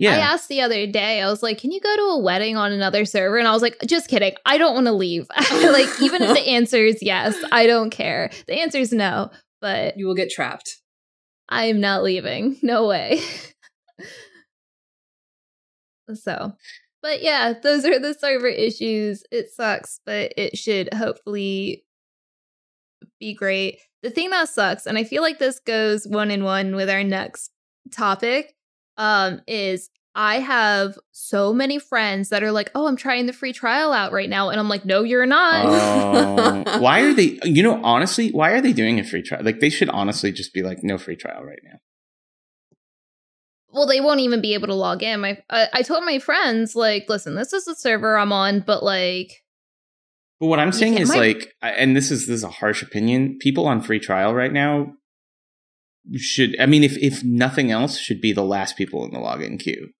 [SPEAKER 3] Yeah.
[SPEAKER 1] I asked the other day, I was like, can you go to a wedding on another server? And I was like, just kidding. I don't want to leave. [laughs] like, even if the [laughs] answer is yes, I don't care. The answer is no, but
[SPEAKER 2] You will get trapped.
[SPEAKER 1] I'm not leaving. No way. [laughs] so, but yeah, those are the server issues. It sucks, but it should hopefully be great. The thing that sucks, and I feel like this goes one in one with our next topic, um, is I have so many friends that are like, "Oh, I'm trying the free trial out right now," and I'm like, "No, you're not."
[SPEAKER 3] Oh, [laughs] why are they? You know, honestly, why are they doing a free trial? Like, they should honestly just be like, no free trial right now.
[SPEAKER 1] well they won't even be able to log in my I, I told my friends like listen this is the server i'm on but like
[SPEAKER 3] But what I'm saying is
[SPEAKER 1] my-
[SPEAKER 3] like, and this is this is a harsh opinion. People on free trial right now should. I mean, if if nothing else, should be the last people in the login queue.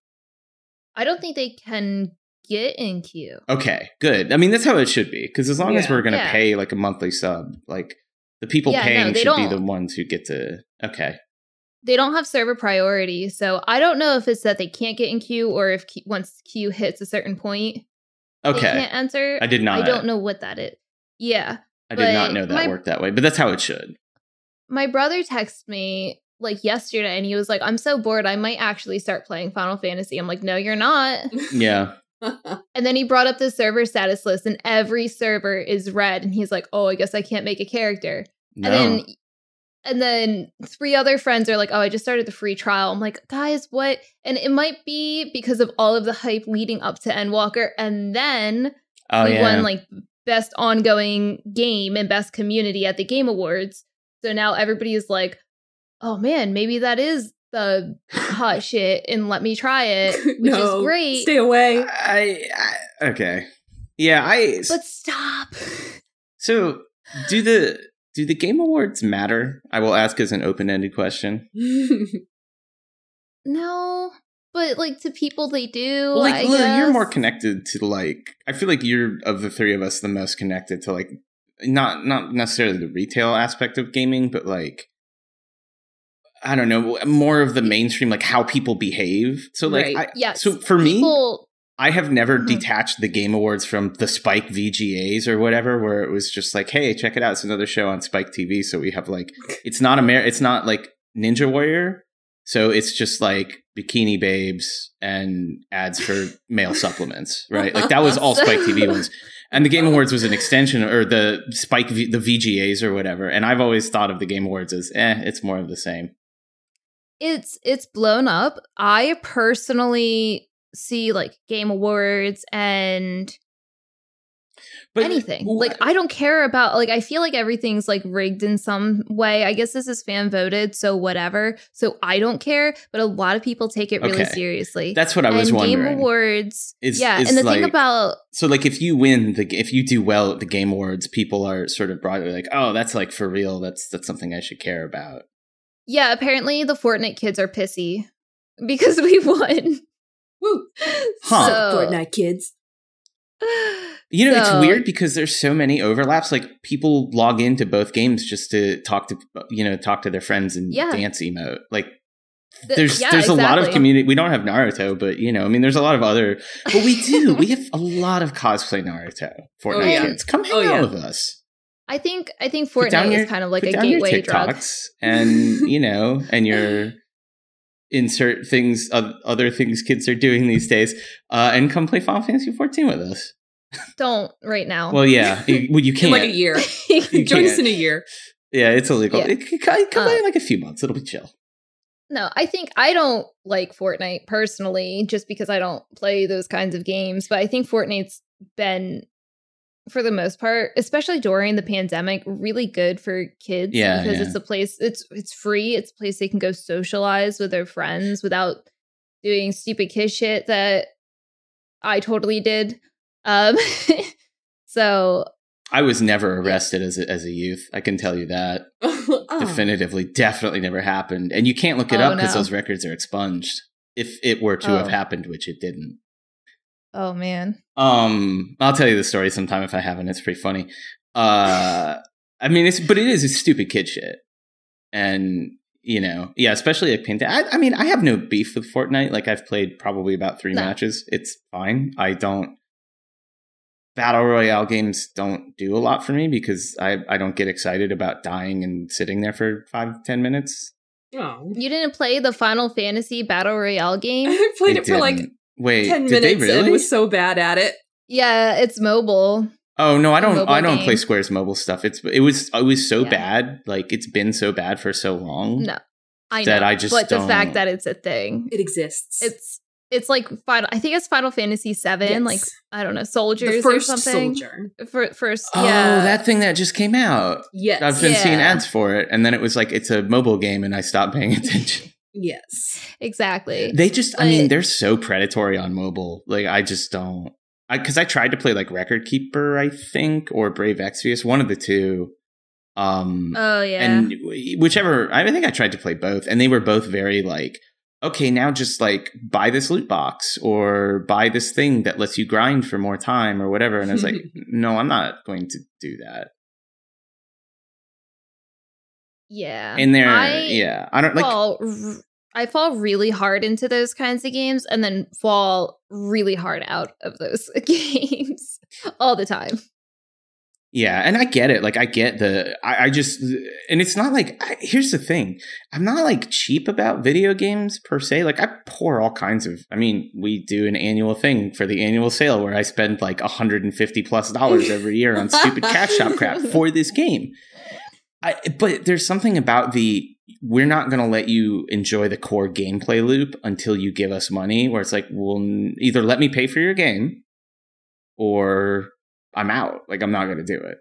[SPEAKER 1] i don't think they can get in queue
[SPEAKER 3] Okay, good. I mean, that's how it should be. Because as long as we're going to
[SPEAKER 1] Yeah.
[SPEAKER 3] pay like a monthly sub, like the people
[SPEAKER 1] Yeah, no,
[SPEAKER 3] paying
[SPEAKER 1] they
[SPEAKER 3] should be the ones who get to. Okay,
[SPEAKER 1] they don't have server priority so i don't know if it's that they can't get in queue or if queue, once queue hits a certain point okay, they
[SPEAKER 3] okay.
[SPEAKER 1] can't enter
[SPEAKER 3] I did not.
[SPEAKER 1] i don't know what that is yeah
[SPEAKER 3] I did not know that
[SPEAKER 1] my-
[SPEAKER 3] worked that way, but that's how it should.
[SPEAKER 1] My brother texted me like yesterday and he was like i'm so bored i might actually start playing final fantasy i'm like no you're not [laughs]
[SPEAKER 3] Yeah. [laughs]
[SPEAKER 1] And then he brought up the server status list, and every server is red. And he's like, "Oh, I guess I can't make a character."
[SPEAKER 3] No.
[SPEAKER 1] And then, and then three other friends are like, "Oh, I just started the free trial." I'm like, "Guys, what?" And it might be because of all of the hype leading up to Endwalker, and then
[SPEAKER 3] oh
[SPEAKER 1] we
[SPEAKER 3] yeah.
[SPEAKER 1] won like best ongoing game and best community at the Game Awards. So now everybody is like, "Oh man, maybe that is the hot [laughs] shit," and let me try it, [laughs] which
[SPEAKER 2] no,
[SPEAKER 1] is great.
[SPEAKER 2] Stay away.
[SPEAKER 3] I, I okay. Yeah, I.
[SPEAKER 1] but stop.
[SPEAKER 3] so do the do the game awards matter? I will ask as an open ended question. [laughs]
[SPEAKER 1] No, but like to people they do.
[SPEAKER 3] Well, like
[SPEAKER 1] I
[SPEAKER 3] Lil, you're more connected to like. I feel like you're of the three of us the most connected to like not not necessarily the retail aspect of gaming, but like I don't know more of the mainstream like how people behave. So like
[SPEAKER 2] Right.
[SPEAKER 3] I,
[SPEAKER 1] Yes.
[SPEAKER 3] So for me,
[SPEAKER 1] People,
[SPEAKER 3] I have never
[SPEAKER 1] Mhm.
[SPEAKER 3] detached the Game Awards from the Spike VGAs or whatever, where it was just like, hey, check it out, it's another show on Spike TV. So we have like, it's not Amer, it's not like Ninja Warrior, so it's just like bikini babes and ads for male supplements, right? Like that was all [laughs] Spike TV ones. And the Game Awards was an extension, or the Spike, v- the VGAs or whatever. And I've always thought of the Game Awards as, eh, it's more of the same.
[SPEAKER 1] it's it's blown up. I personally see like game awards and
[SPEAKER 3] But
[SPEAKER 1] anything.
[SPEAKER 3] w-
[SPEAKER 1] Like I don't care about like I feel like everything's like rigged in some way. I guess this is fan voted, so whatever. So I don't care, but a lot of people take it really
[SPEAKER 3] Okay.
[SPEAKER 1] seriously.
[SPEAKER 3] that's what I was
[SPEAKER 1] and
[SPEAKER 3] wondering.
[SPEAKER 1] Game Awards,
[SPEAKER 3] Is-
[SPEAKER 1] yeah.
[SPEAKER 3] is
[SPEAKER 1] and the
[SPEAKER 3] like-
[SPEAKER 1] thing about
[SPEAKER 3] So like if you win the if you do well at the game awards, people are sort of broadly like, "Oh, that's like for real. That's that's something I should care about."
[SPEAKER 1] yeah, apparently the Fortnite kids are pissy [laughs] because we won.
[SPEAKER 2] Woo!
[SPEAKER 3] Huh.
[SPEAKER 1] So-
[SPEAKER 2] Fortnite kids.
[SPEAKER 3] You know,
[SPEAKER 1] So-
[SPEAKER 3] it's weird because there's so many overlaps. Like people log into both games just to talk to you know talk to their friends and
[SPEAKER 1] Yeah.
[SPEAKER 3] dance emote. Like
[SPEAKER 1] Th-
[SPEAKER 3] there's
[SPEAKER 1] yeah,
[SPEAKER 3] there's a lot of community. We don't have Naruto, but you know, I mean, there's a lot of other. But we do. we have a lot of cosplay Naruto. Oh, Fortnite
[SPEAKER 2] yeah.
[SPEAKER 3] kids, come oh, hang
[SPEAKER 2] Oh,
[SPEAKER 3] out with us.
[SPEAKER 1] I think I think Fortnite
[SPEAKER 3] your-
[SPEAKER 1] is kind of like a gateway drug.
[SPEAKER 3] And you know, and your [laughs] insert things, other things kids are doing these days, uh, and come play Final Fantasy 14 with us.
[SPEAKER 1] Don't right now.
[SPEAKER 3] Well, yeah, you, well, you [laughs] can't.
[SPEAKER 2] like a year. [laughs]
[SPEAKER 3] You
[SPEAKER 2] Join us
[SPEAKER 3] can't.
[SPEAKER 2] in a year.
[SPEAKER 3] Yeah, it's illegal.
[SPEAKER 1] Yeah.
[SPEAKER 3] It, it, come come
[SPEAKER 1] Uh,
[SPEAKER 3] in like a few months. It'll be chill.
[SPEAKER 1] No, I think I don't like Fortnite personally, just because I don't play those kinds of games. But I think Fortnite's been, for the most part, especially during the pandemic, really good for kids.
[SPEAKER 3] Yeah,
[SPEAKER 1] because
[SPEAKER 3] yeah.
[SPEAKER 1] it's a place. It's it's free. It's a place they can go socialize with their friends without doing stupid kid shit that I totally did. Um, [laughs] so
[SPEAKER 3] I was never arrested as a, as a youth. I can tell you that [laughs]
[SPEAKER 2] oh.
[SPEAKER 3] definitively. Definitely never happened. And you can't look it
[SPEAKER 1] Oh,
[SPEAKER 3] up because
[SPEAKER 1] no.
[SPEAKER 3] those records are expunged. If it were to have
[SPEAKER 1] Oh.
[SPEAKER 3] happened, which it didn't.
[SPEAKER 1] Oh man,
[SPEAKER 3] Um, I'll tell you the story sometime if I haven't. It's pretty funny. Uh, I mean, it's but it is it's stupid kid shit, and you know, yeah, especially like Panda. I, I mean, I have no beef with Fortnite. Like I've played probably about three
[SPEAKER 1] No.
[SPEAKER 3] matches. It's fine. I don't. Battle Royale games don't do a lot for me because I, I don't get excited about dying and sitting there for five ten minutes.
[SPEAKER 2] Oh.
[SPEAKER 1] you didn't play the Final Fantasy Battle Royale [laughs] game?
[SPEAKER 2] I played it for like
[SPEAKER 3] didn't. Wait
[SPEAKER 2] 10
[SPEAKER 3] did they
[SPEAKER 2] minutes
[SPEAKER 3] really?
[SPEAKER 2] and was so bad at it.
[SPEAKER 1] yeah, it's mobile.
[SPEAKER 3] Oh no, I don't. I don't play. Square's mobile stuff. It's it was it was so
[SPEAKER 1] Yeah.
[SPEAKER 3] bad. Like it's been so bad for so long.
[SPEAKER 1] No, I know.
[SPEAKER 3] That I just
[SPEAKER 1] but the
[SPEAKER 3] don't-
[SPEAKER 1] fact that it's a thing,
[SPEAKER 2] It exists.
[SPEAKER 1] it's it's like final. I think it's Final Fantasy Seven.
[SPEAKER 2] Yes.
[SPEAKER 1] Like I don't know, soldiers
[SPEAKER 2] the first
[SPEAKER 1] or something.
[SPEAKER 2] soldier.
[SPEAKER 1] For, first,
[SPEAKER 3] Oh,
[SPEAKER 1] yeah,
[SPEAKER 3] that thing that just came out.
[SPEAKER 2] Yes.
[SPEAKER 3] I've been seeing ads for it, and then it was like it's a mobile game, and I stopped paying [laughs] attention.
[SPEAKER 2] Yes.
[SPEAKER 1] exactly.
[SPEAKER 3] they just, I mean, they're so predatory on mobile. Like I just don't. I because I tried to play like Record Keeper, I think, or Brave Exvius, one of the two. Um,
[SPEAKER 1] oh yeah,
[SPEAKER 3] and whichever i think i tried to play both and they were both very like okay now just like buy this loot box or buy this thing that lets you grind for more time or whatever and i was like [laughs] no i'm not going to do that
[SPEAKER 1] yeah.
[SPEAKER 3] in there
[SPEAKER 1] I
[SPEAKER 3] yeah i don't like
[SPEAKER 1] fall. r- I fall really hard into those kinds of games, and then fall really hard out of those [laughs] games all the time.
[SPEAKER 3] yeah and i get it like i get the i, I just and it's not like I, here's the thing i'm not like cheap about video games per se like i pour all kinds of i mean we do an annual thing for the annual sale where i spend like 150 plus dollars every year on stupid cash shop crap [laughs] for this game I, but there's something about the we're not going to let you enjoy the core gameplay loop until you give us money where it's like well n- either let me pay for your game or i'm out. Like i'm not going to do it.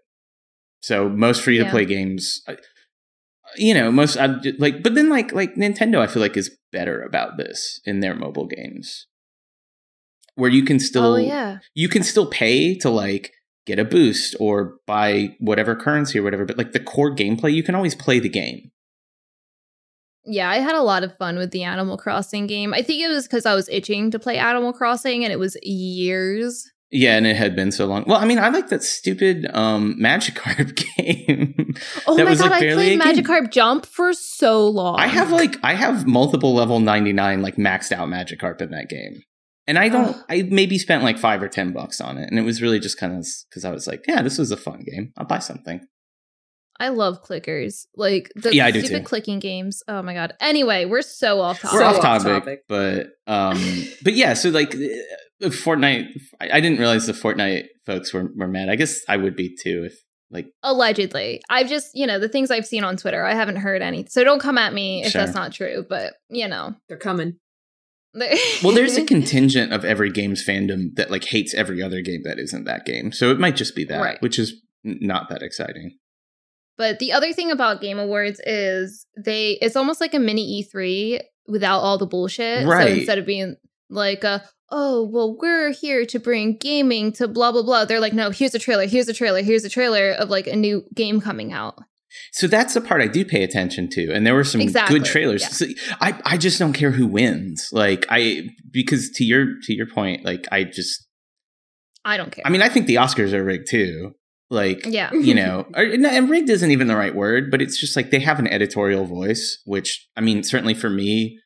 [SPEAKER 3] So most free to play
[SPEAKER 1] Yeah.
[SPEAKER 3] games you know most I, like but then like like nintendo i feel like is better about this in their mobile games. Where you can oh, still
[SPEAKER 1] oh yeah,
[SPEAKER 3] you can still pay to like get a boost or buy whatever currency or whatever but like the core gameplay you can always play the game
[SPEAKER 1] yeah. I had a lot of fun with the Animal Crossing game. I think it was because I was itching to play Animal Crossing, and it was years.
[SPEAKER 3] yeah and it had been so long well i mean i like that stupid um [laughs] magikarp game
[SPEAKER 1] Oh my
[SPEAKER 3] was,
[SPEAKER 1] god,
[SPEAKER 3] like,
[SPEAKER 1] I played
[SPEAKER 3] a game.
[SPEAKER 1] Magikarp Jump for so long.
[SPEAKER 3] i have like i have multiple level 99 like maxed out magikarp in that game And I don't.
[SPEAKER 1] Ugh.
[SPEAKER 3] I maybe spent like five or ten bucks on it, and it was really just kind of because I was like, "Yeah, this was a fun game. I'll buy something."
[SPEAKER 1] I love clickers. Like the
[SPEAKER 3] Yeah, I do
[SPEAKER 1] stupid
[SPEAKER 3] too.
[SPEAKER 1] clicking games. Oh my god. Anyway, we're so off topic.
[SPEAKER 3] We're
[SPEAKER 2] So
[SPEAKER 3] off
[SPEAKER 2] off
[SPEAKER 3] topic,
[SPEAKER 2] topic.
[SPEAKER 3] but um, [laughs] but yeah. So like, uh, Fortnite. I, I didn't realize the Fortnite folks were were mad. I guess I would be too if like
[SPEAKER 1] Allegedly. I've just, you know, the things I've seen on Twitter, I haven't heard any. So don't come at me if
[SPEAKER 3] Sure.
[SPEAKER 1] that's not true, but you know.
[SPEAKER 2] They're coming. [laughs]
[SPEAKER 3] Well, there's a contingent of every game's fandom that like hates every other game that isn't that game. So it might just be that,
[SPEAKER 1] Right.
[SPEAKER 3] which is not that exciting.
[SPEAKER 1] But the other thing about Game Awards is they it's almost like a mini E3 without all the bullshit.
[SPEAKER 3] Right.
[SPEAKER 1] So instead of being like a oh, well, we're here to bring gaming to blah blah blah. They're like, no, here's a trailer, here's a trailer, here's a trailer of like a new game coming out.
[SPEAKER 3] So that's the part I do pay attention to, and there were some
[SPEAKER 1] Exactly,
[SPEAKER 3] good trailers.
[SPEAKER 1] yeah.
[SPEAKER 3] So I I just don't care who wins, like I because to your to your point, like I just
[SPEAKER 1] I don't care.
[SPEAKER 3] I mean I think the Oscars are rigged too, like
[SPEAKER 1] yeah.
[SPEAKER 3] you know, [laughs] or, and rigged isn't even the right word, but it's just like they have an editorial voice, which I mean certainly for me,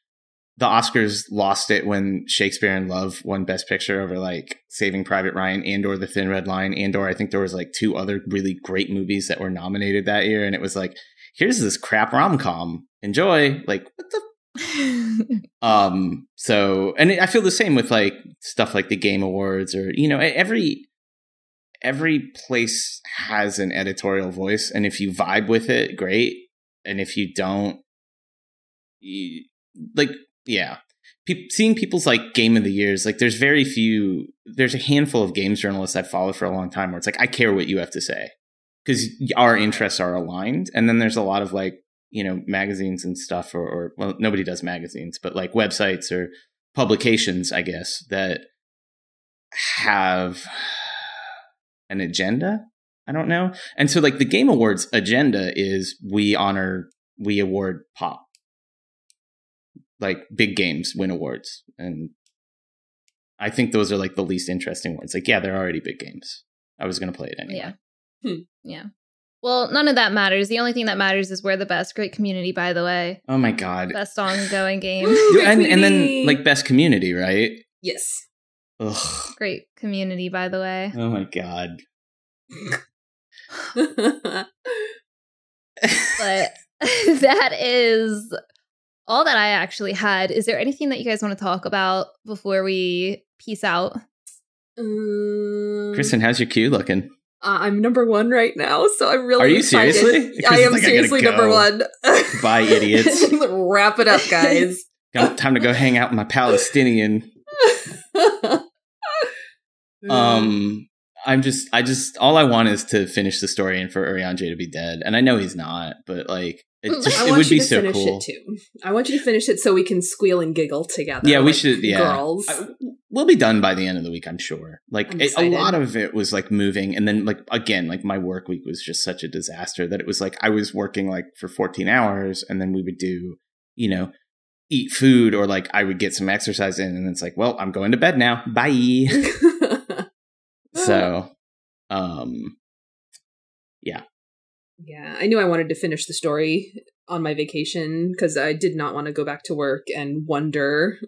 [SPEAKER 3] the Oscars lost it when Shakespeare in Love won Best Picture over like Saving Private Ryan and or The Thin Red Line and or I think there was like two other really great movies that were nominated that year, and it was like, here's this crap rom com, enjoy. Like what the [laughs] um. So and I feel the same with like stuff like the Game Awards or you know every every place has an editorial voice, and if you vibe with it, great, and if you don't, you, like yeah. Pe- seeing people's like game of the years like there's very few there's a handful of games journalists i've followed for a long time where it's like i care what you have to say because our interests are aligned. And then there's a lot of like you know magazines and stuff or, or well nobody does magazines but like websites or publications i guess that have an agenda? I don't know. And so like the game awards agenda is we honor we award pop like big games win awards and i think those are like the least interesting ones like yeah they're already big games i was going to play it anyway
[SPEAKER 1] Yeah.
[SPEAKER 2] Hmm.
[SPEAKER 1] Yeah. Well, none of that matters. The only thing that matters is we're the best. Great community, by the way.
[SPEAKER 3] oh my god
[SPEAKER 1] Best ongoing [laughs] game.
[SPEAKER 2] Woo,
[SPEAKER 3] and, and then like best community right
[SPEAKER 2] yes.
[SPEAKER 3] Ugh.
[SPEAKER 1] Great community, by the way.
[SPEAKER 3] oh my god [laughs]
[SPEAKER 1] But [laughs] that is all that I actually had. Is there anything that you guys want to talk about before we peace out?
[SPEAKER 2] Um,
[SPEAKER 3] kristen how's your queue looking
[SPEAKER 2] uh, I'm number one right now, so I'm really.
[SPEAKER 3] Are you
[SPEAKER 2] excited.
[SPEAKER 3] seriously? 'Cause
[SPEAKER 2] I am
[SPEAKER 3] like, I gotta
[SPEAKER 2] seriously number
[SPEAKER 3] go.
[SPEAKER 2] one.
[SPEAKER 3] Bye, idiots. [laughs]
[SPEAKER 2] Wrap it up, [laughs] guys.
[SPEAKER 3] Got time to go hang out with my palestinian [laughs] um i'm just i just all i want is to finish the story and for Urianger to be dead and i know he's not but like it just
[SPEAKER 2] I
[SPEAKER 3] it
[SPEAKER 2] want
[SPEAKER 3] would
[SPEAKER 2] you
[SPEAKER 3] be
[SPEAKER 2] to
[SPEAKER 3] so
[SPEAKER 2] finish
[SPEAKER 3] cool.
[SPEAKER 2] it too. I want you to finish it so we can squeal and giggle together.
[SPEAKER 3] yeah we
[SPEAKER 2] like
[SPEAKER 3] should yeah.
[SPEAKER 2] girls.
[SPEAKER 3] I- we'll be done by the end of the week i'm sure. Like
[SPEAKER 2] I'm
[SPEAKER 3] it, a lot of it was like moving and then like again like my work week was just such a disaster that it was like i was working like for 14 hours and then we would do you know eat food or like i would get some exercise in and it's like well i'm going to bed now. Bye. [laughs] So um
[SPEAKER 2] yeah, I knew I wanted to finish the story on my vacation because I did not want to go back to work and wonder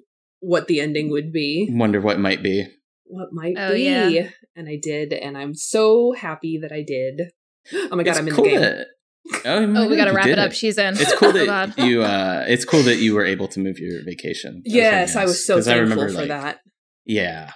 [SPEAKER 2] what the ending would be.
[SPEAKER 3] wonder what might be
[SPEAKER 2] What might
[SPEAKER 1] Oh,
[SPEAKER 2] be.
[SPEAKER 1] yeah.
[SPEAKER 2] And I did, and I'm so happy that I did. Oh my god,
[SPEAKER 3] It's
[SPEAKER 2] I'm in
[SPEAKER 3] cool
[SPEAKER 2] the game.
[SPEAKER 3] that- oh,
[SPEAKER 1] Oh, we got to wrap it up. She's in.
[SPEAKER 3] It's cool
[SPEAKER 1] Oh, [laughs]
[SPEAKER 3] that
[SPEAKER 1] God.
[SPEAKER 3] you. uh It's cool that you were able to move your vacation. That was very
[SPEAKER 2] Yes, I
[SPEAKER 3] nice.
[SPEAKER 2] was so
[SPEAKER 3] 'Cause I
[SPEAKER 2] thankful
[SPEAKER 3] remember,
[SPEAKER 2] for
[SPEAKER 3] like-
[SPEAKER 2] that.
[SPEAKER 3] Yeah,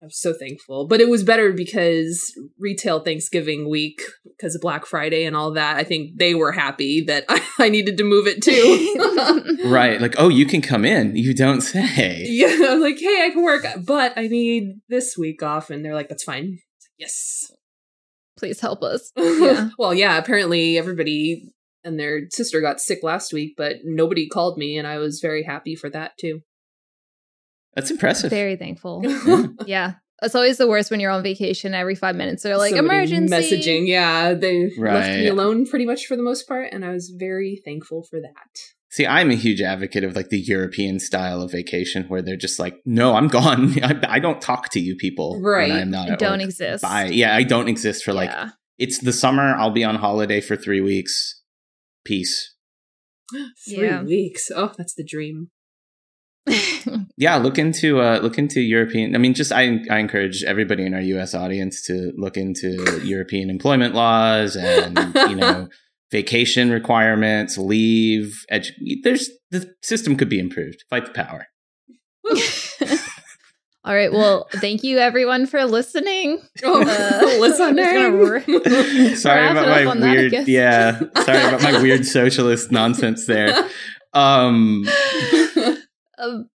[SPEAKER 2] I was so thankful. But it was better because retail Thanksgiving week, because of Black Friday and all that, I think they were happy that I, [laughs] I needed to move it too. [laughs]
[SPEAKER 3] right. Like, oh, you can come in. You don't say.
[SPEAKER 2] yeah, [laughs] I'm like, hey, I can work, but I need this week off. And they're like, that's fine. Yes.
[SPEAKER 1] Please help us. Yeah.
[SPEAKER 2] well, yeah, apparently everybody and their sister got sick last week, but nobody called me, and I was very happy for that too.
[SPEAKER 3] That's impressive.
[SPEAKER 1] Very thankful.
[SPEAKER 3] Yeah. [laughs]
[SPEAKER 1] Yeah. It's always the worst when you're on vacation every five minutes. They're like,
[SPEAKER 2] Somebody
[SPEAKER 1] emergency.
[SPEAKER 2] messaging. Yeah, they left me alone pretty much for the most part, and I was very thankful for that.
[SPEAKER 3] See, I'm a huge advocate of like the European style of vacation where they're just like, no, I'm gone. [laughs] I, I don't talk to you people.
[SPEAKER 2] Right.
[SPEAKER 3] When I'm not at
[SPEAKER 1] Don't
[SPEAKER 3] work.
[SPEAKER 1] exist.
[SPEAKER 3] Bye. Yeah, I don't exist for like,
[SPEAKER 1] Yeah.
[SPEAKER 3] it's the summer. I'll be on holiday for three weeks. Peace. [gasps]
[SPEAKER 2] Three
[SPEAKER 1] Yeah.
[SPEAKER 2] weeks. Oh, that's the dream. [laughs]
[SPEAKER 3] yeah, look into uh, look into European. I mean, just I I encourage everybody in our U.S. audience to look into European employment laws and you know [laughs] vacation requirements, leave. Edu- there's the system could be improved. Fight the power. [laughs]
[SPEAKER 1] All right. Well, thank you everyone for listening.
[SPEAKER 2] Oh,
[SPEAKER 1] Uh,
[SPEAKER 2] listening.
[SPEAKER 1] I'm just gonna
[SPEAKER 3] sorry about my
[SPEAKER 1] on that,
[SPEAKER 3] weird. Yeah, sorry about my weird socialist nonsense there. Um,
[SPEAKER 1] Um,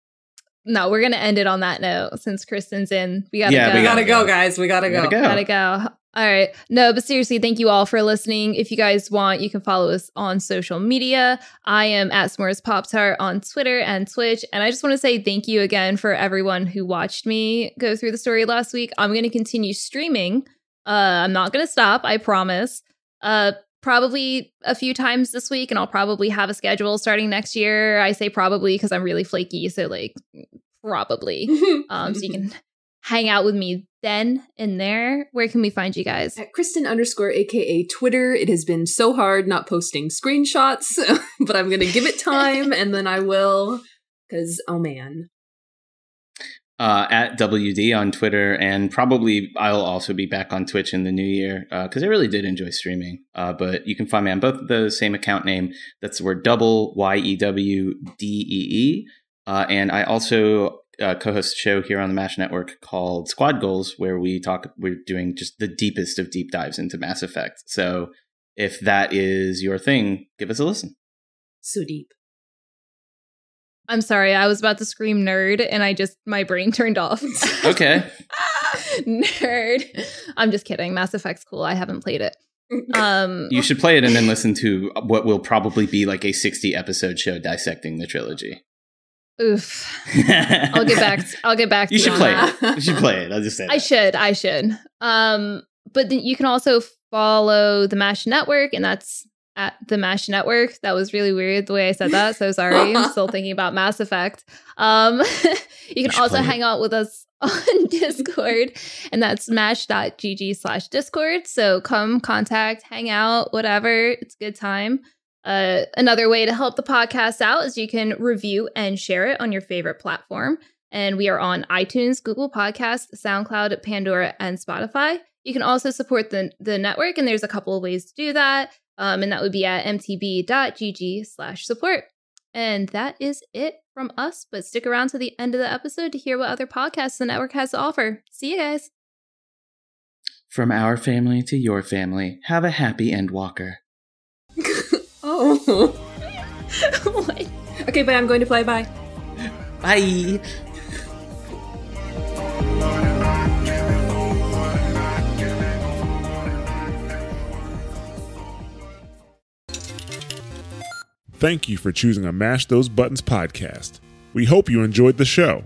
[SPEAKER 1] no, we're gonna end it on that note since Kristen's in. We gotta
[SPEAKER 3] Yeah,
[SPEAKER 1] go.
[SPEAKER 2] we gotta go, guys. We gotta
[SPEAKER 3] We
[SPEAKER 2] go.
[SPEAKER 3] gotta go.
[SPEAKER 1] Gotta go. All right. No, but seriously, thank you all for listening. If you guys want, you can follow us on social media. I am at S'mores Pop Tart on Twitter and Twitch. And I just want to say thank you again for everyone who watched me go through the story last week. I'm going to continue streaming. Uh, I'm not going to stop, I promise. Uh, probably a few times this week, and I'll probably have a schedule starting next year. I say probably because I'm really flaky. So, like, probably. [laughs] Um, so you can hang out with me then and there. Where can we find you guys?
[SPEAKER 2] At Kristen underscore aka Twitter, it has been so hard not posting screenshots, [laughs] but I'm gonna give it [laughs] time and then I will. Because, oh man.
[SPEAKER 3] Uh, at WD on Twitter, and probably I'll also be back on Twitch in the new year because I really did enjoy streaming. Uh, but you can find me on both those, same account name. That's the word double Y E W D E E. Uh, and I also uh, co-host a show here on the Mash Network called Squad Goals, where we talk. We're doing just the deepest of deep dives into Mass Effect. So if that is your thing, give us a listen.
[SPEAKER 2] So deep.
[SPEAKER 1] I'm sorry, I was about to scream nerd and I just, my brain [laughs] turned off.
[SPEAKER 3] Okay.
[SPEAKER 1] nerd. I'm just kidding. Mass Effect's cool. I haven't played it. [laughs] Um,
[SPEAKER 3] You should play it and then listen to what will probably be like a 60 episode show dissecting the trilogy.
[SPEAKER 1] oof. [laughs] I'll get back. I'll get back to
[SPEAKER 3] You
[SPEAKER 1] you
[SPEAKER 3] should play
[SPEAKER 1] that.
[SPEAKER 3] it. You should play it. I'll just say
[SPEAKER 1] I
[SPEAKER 3] that.
[SPEAKER 1] should. I should. Um, but then you can also follow the Mash Network, and that's at the Mash Network. That was really weird the way I said that. So sorry. I'm [laughs] still thinking about Mass Effect. Um, [laughs] you can also hang out with us [laughs] on Discord, and that's mash.gg slash Discord. So come contact, hang out, whatever. It's a good time. Uh, another way to help the podcast out is you can review and share it on your favorite platform. And we are on iTunes, Google Podcasts, SoundCloud, Pandora, and Spotify. You can also support the, the network, and there's a couple of ways to do that. Um, and that would be at mtb.gg slash support. And that is it from us. But stick around to the end of the episode to hear what other podcasts the network has to offer. See you guys.
[SPEAKER 3] From our family to your family, have a happy Endwalker. [laughs]
[SPEAKER 2] oh. [laughs]
[SPEAKER 1] What?
[SPEAKER 2] Okay, but I'm going to play. Bye.
[SPEAKER 3] Bye.
[SPEAKER 4] Thank you for choosing a Mash Those Buttons podcast. We hope you enjoyed the show.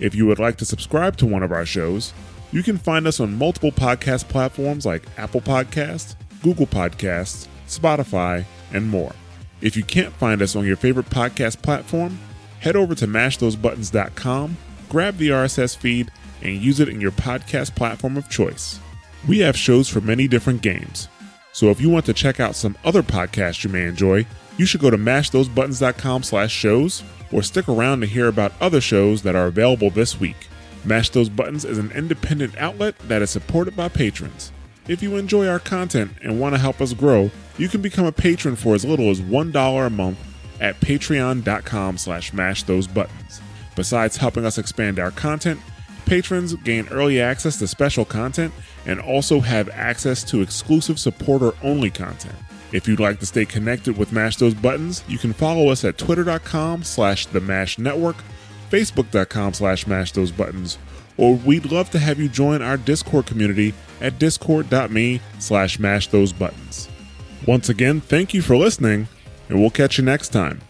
[SPEAKER 4] If you would like to subscribe to one of our shows, you can find us on multiple podcast platforms like Apple Podcasts, Google Podcasts, Spotify, and more. If you can't find us on your favorite podcast platform, head over to mashthosebuttons.com, grab the RSS feed, and use it in your podcast platform of choice. We have shows for many different games. So if you want to check out some other podcasts you may enjoy, you should go to mashthosebuttons.com slash shows or stick around to hear about other shows that are available this week. Mash Those Buttons is an independent outlet that is supported by patrons. If you enjoy our content and want to help us grow, you can become a patron for as little as $1 a month at patreon.com slash mash those buttons. Besides helping us expand our content, patrons gain early access to special content and also have access to exclusive supporter only content. If you'd like to stay connected with Mash Those Buttons, you can follow us at twitter.com slash the Mash Network, facebook.com slash mash those buttons, or we'd love to have you join our Discord community at discord.me slash mash those buttons. Once again, thank you for listening, and we'll catch you next time.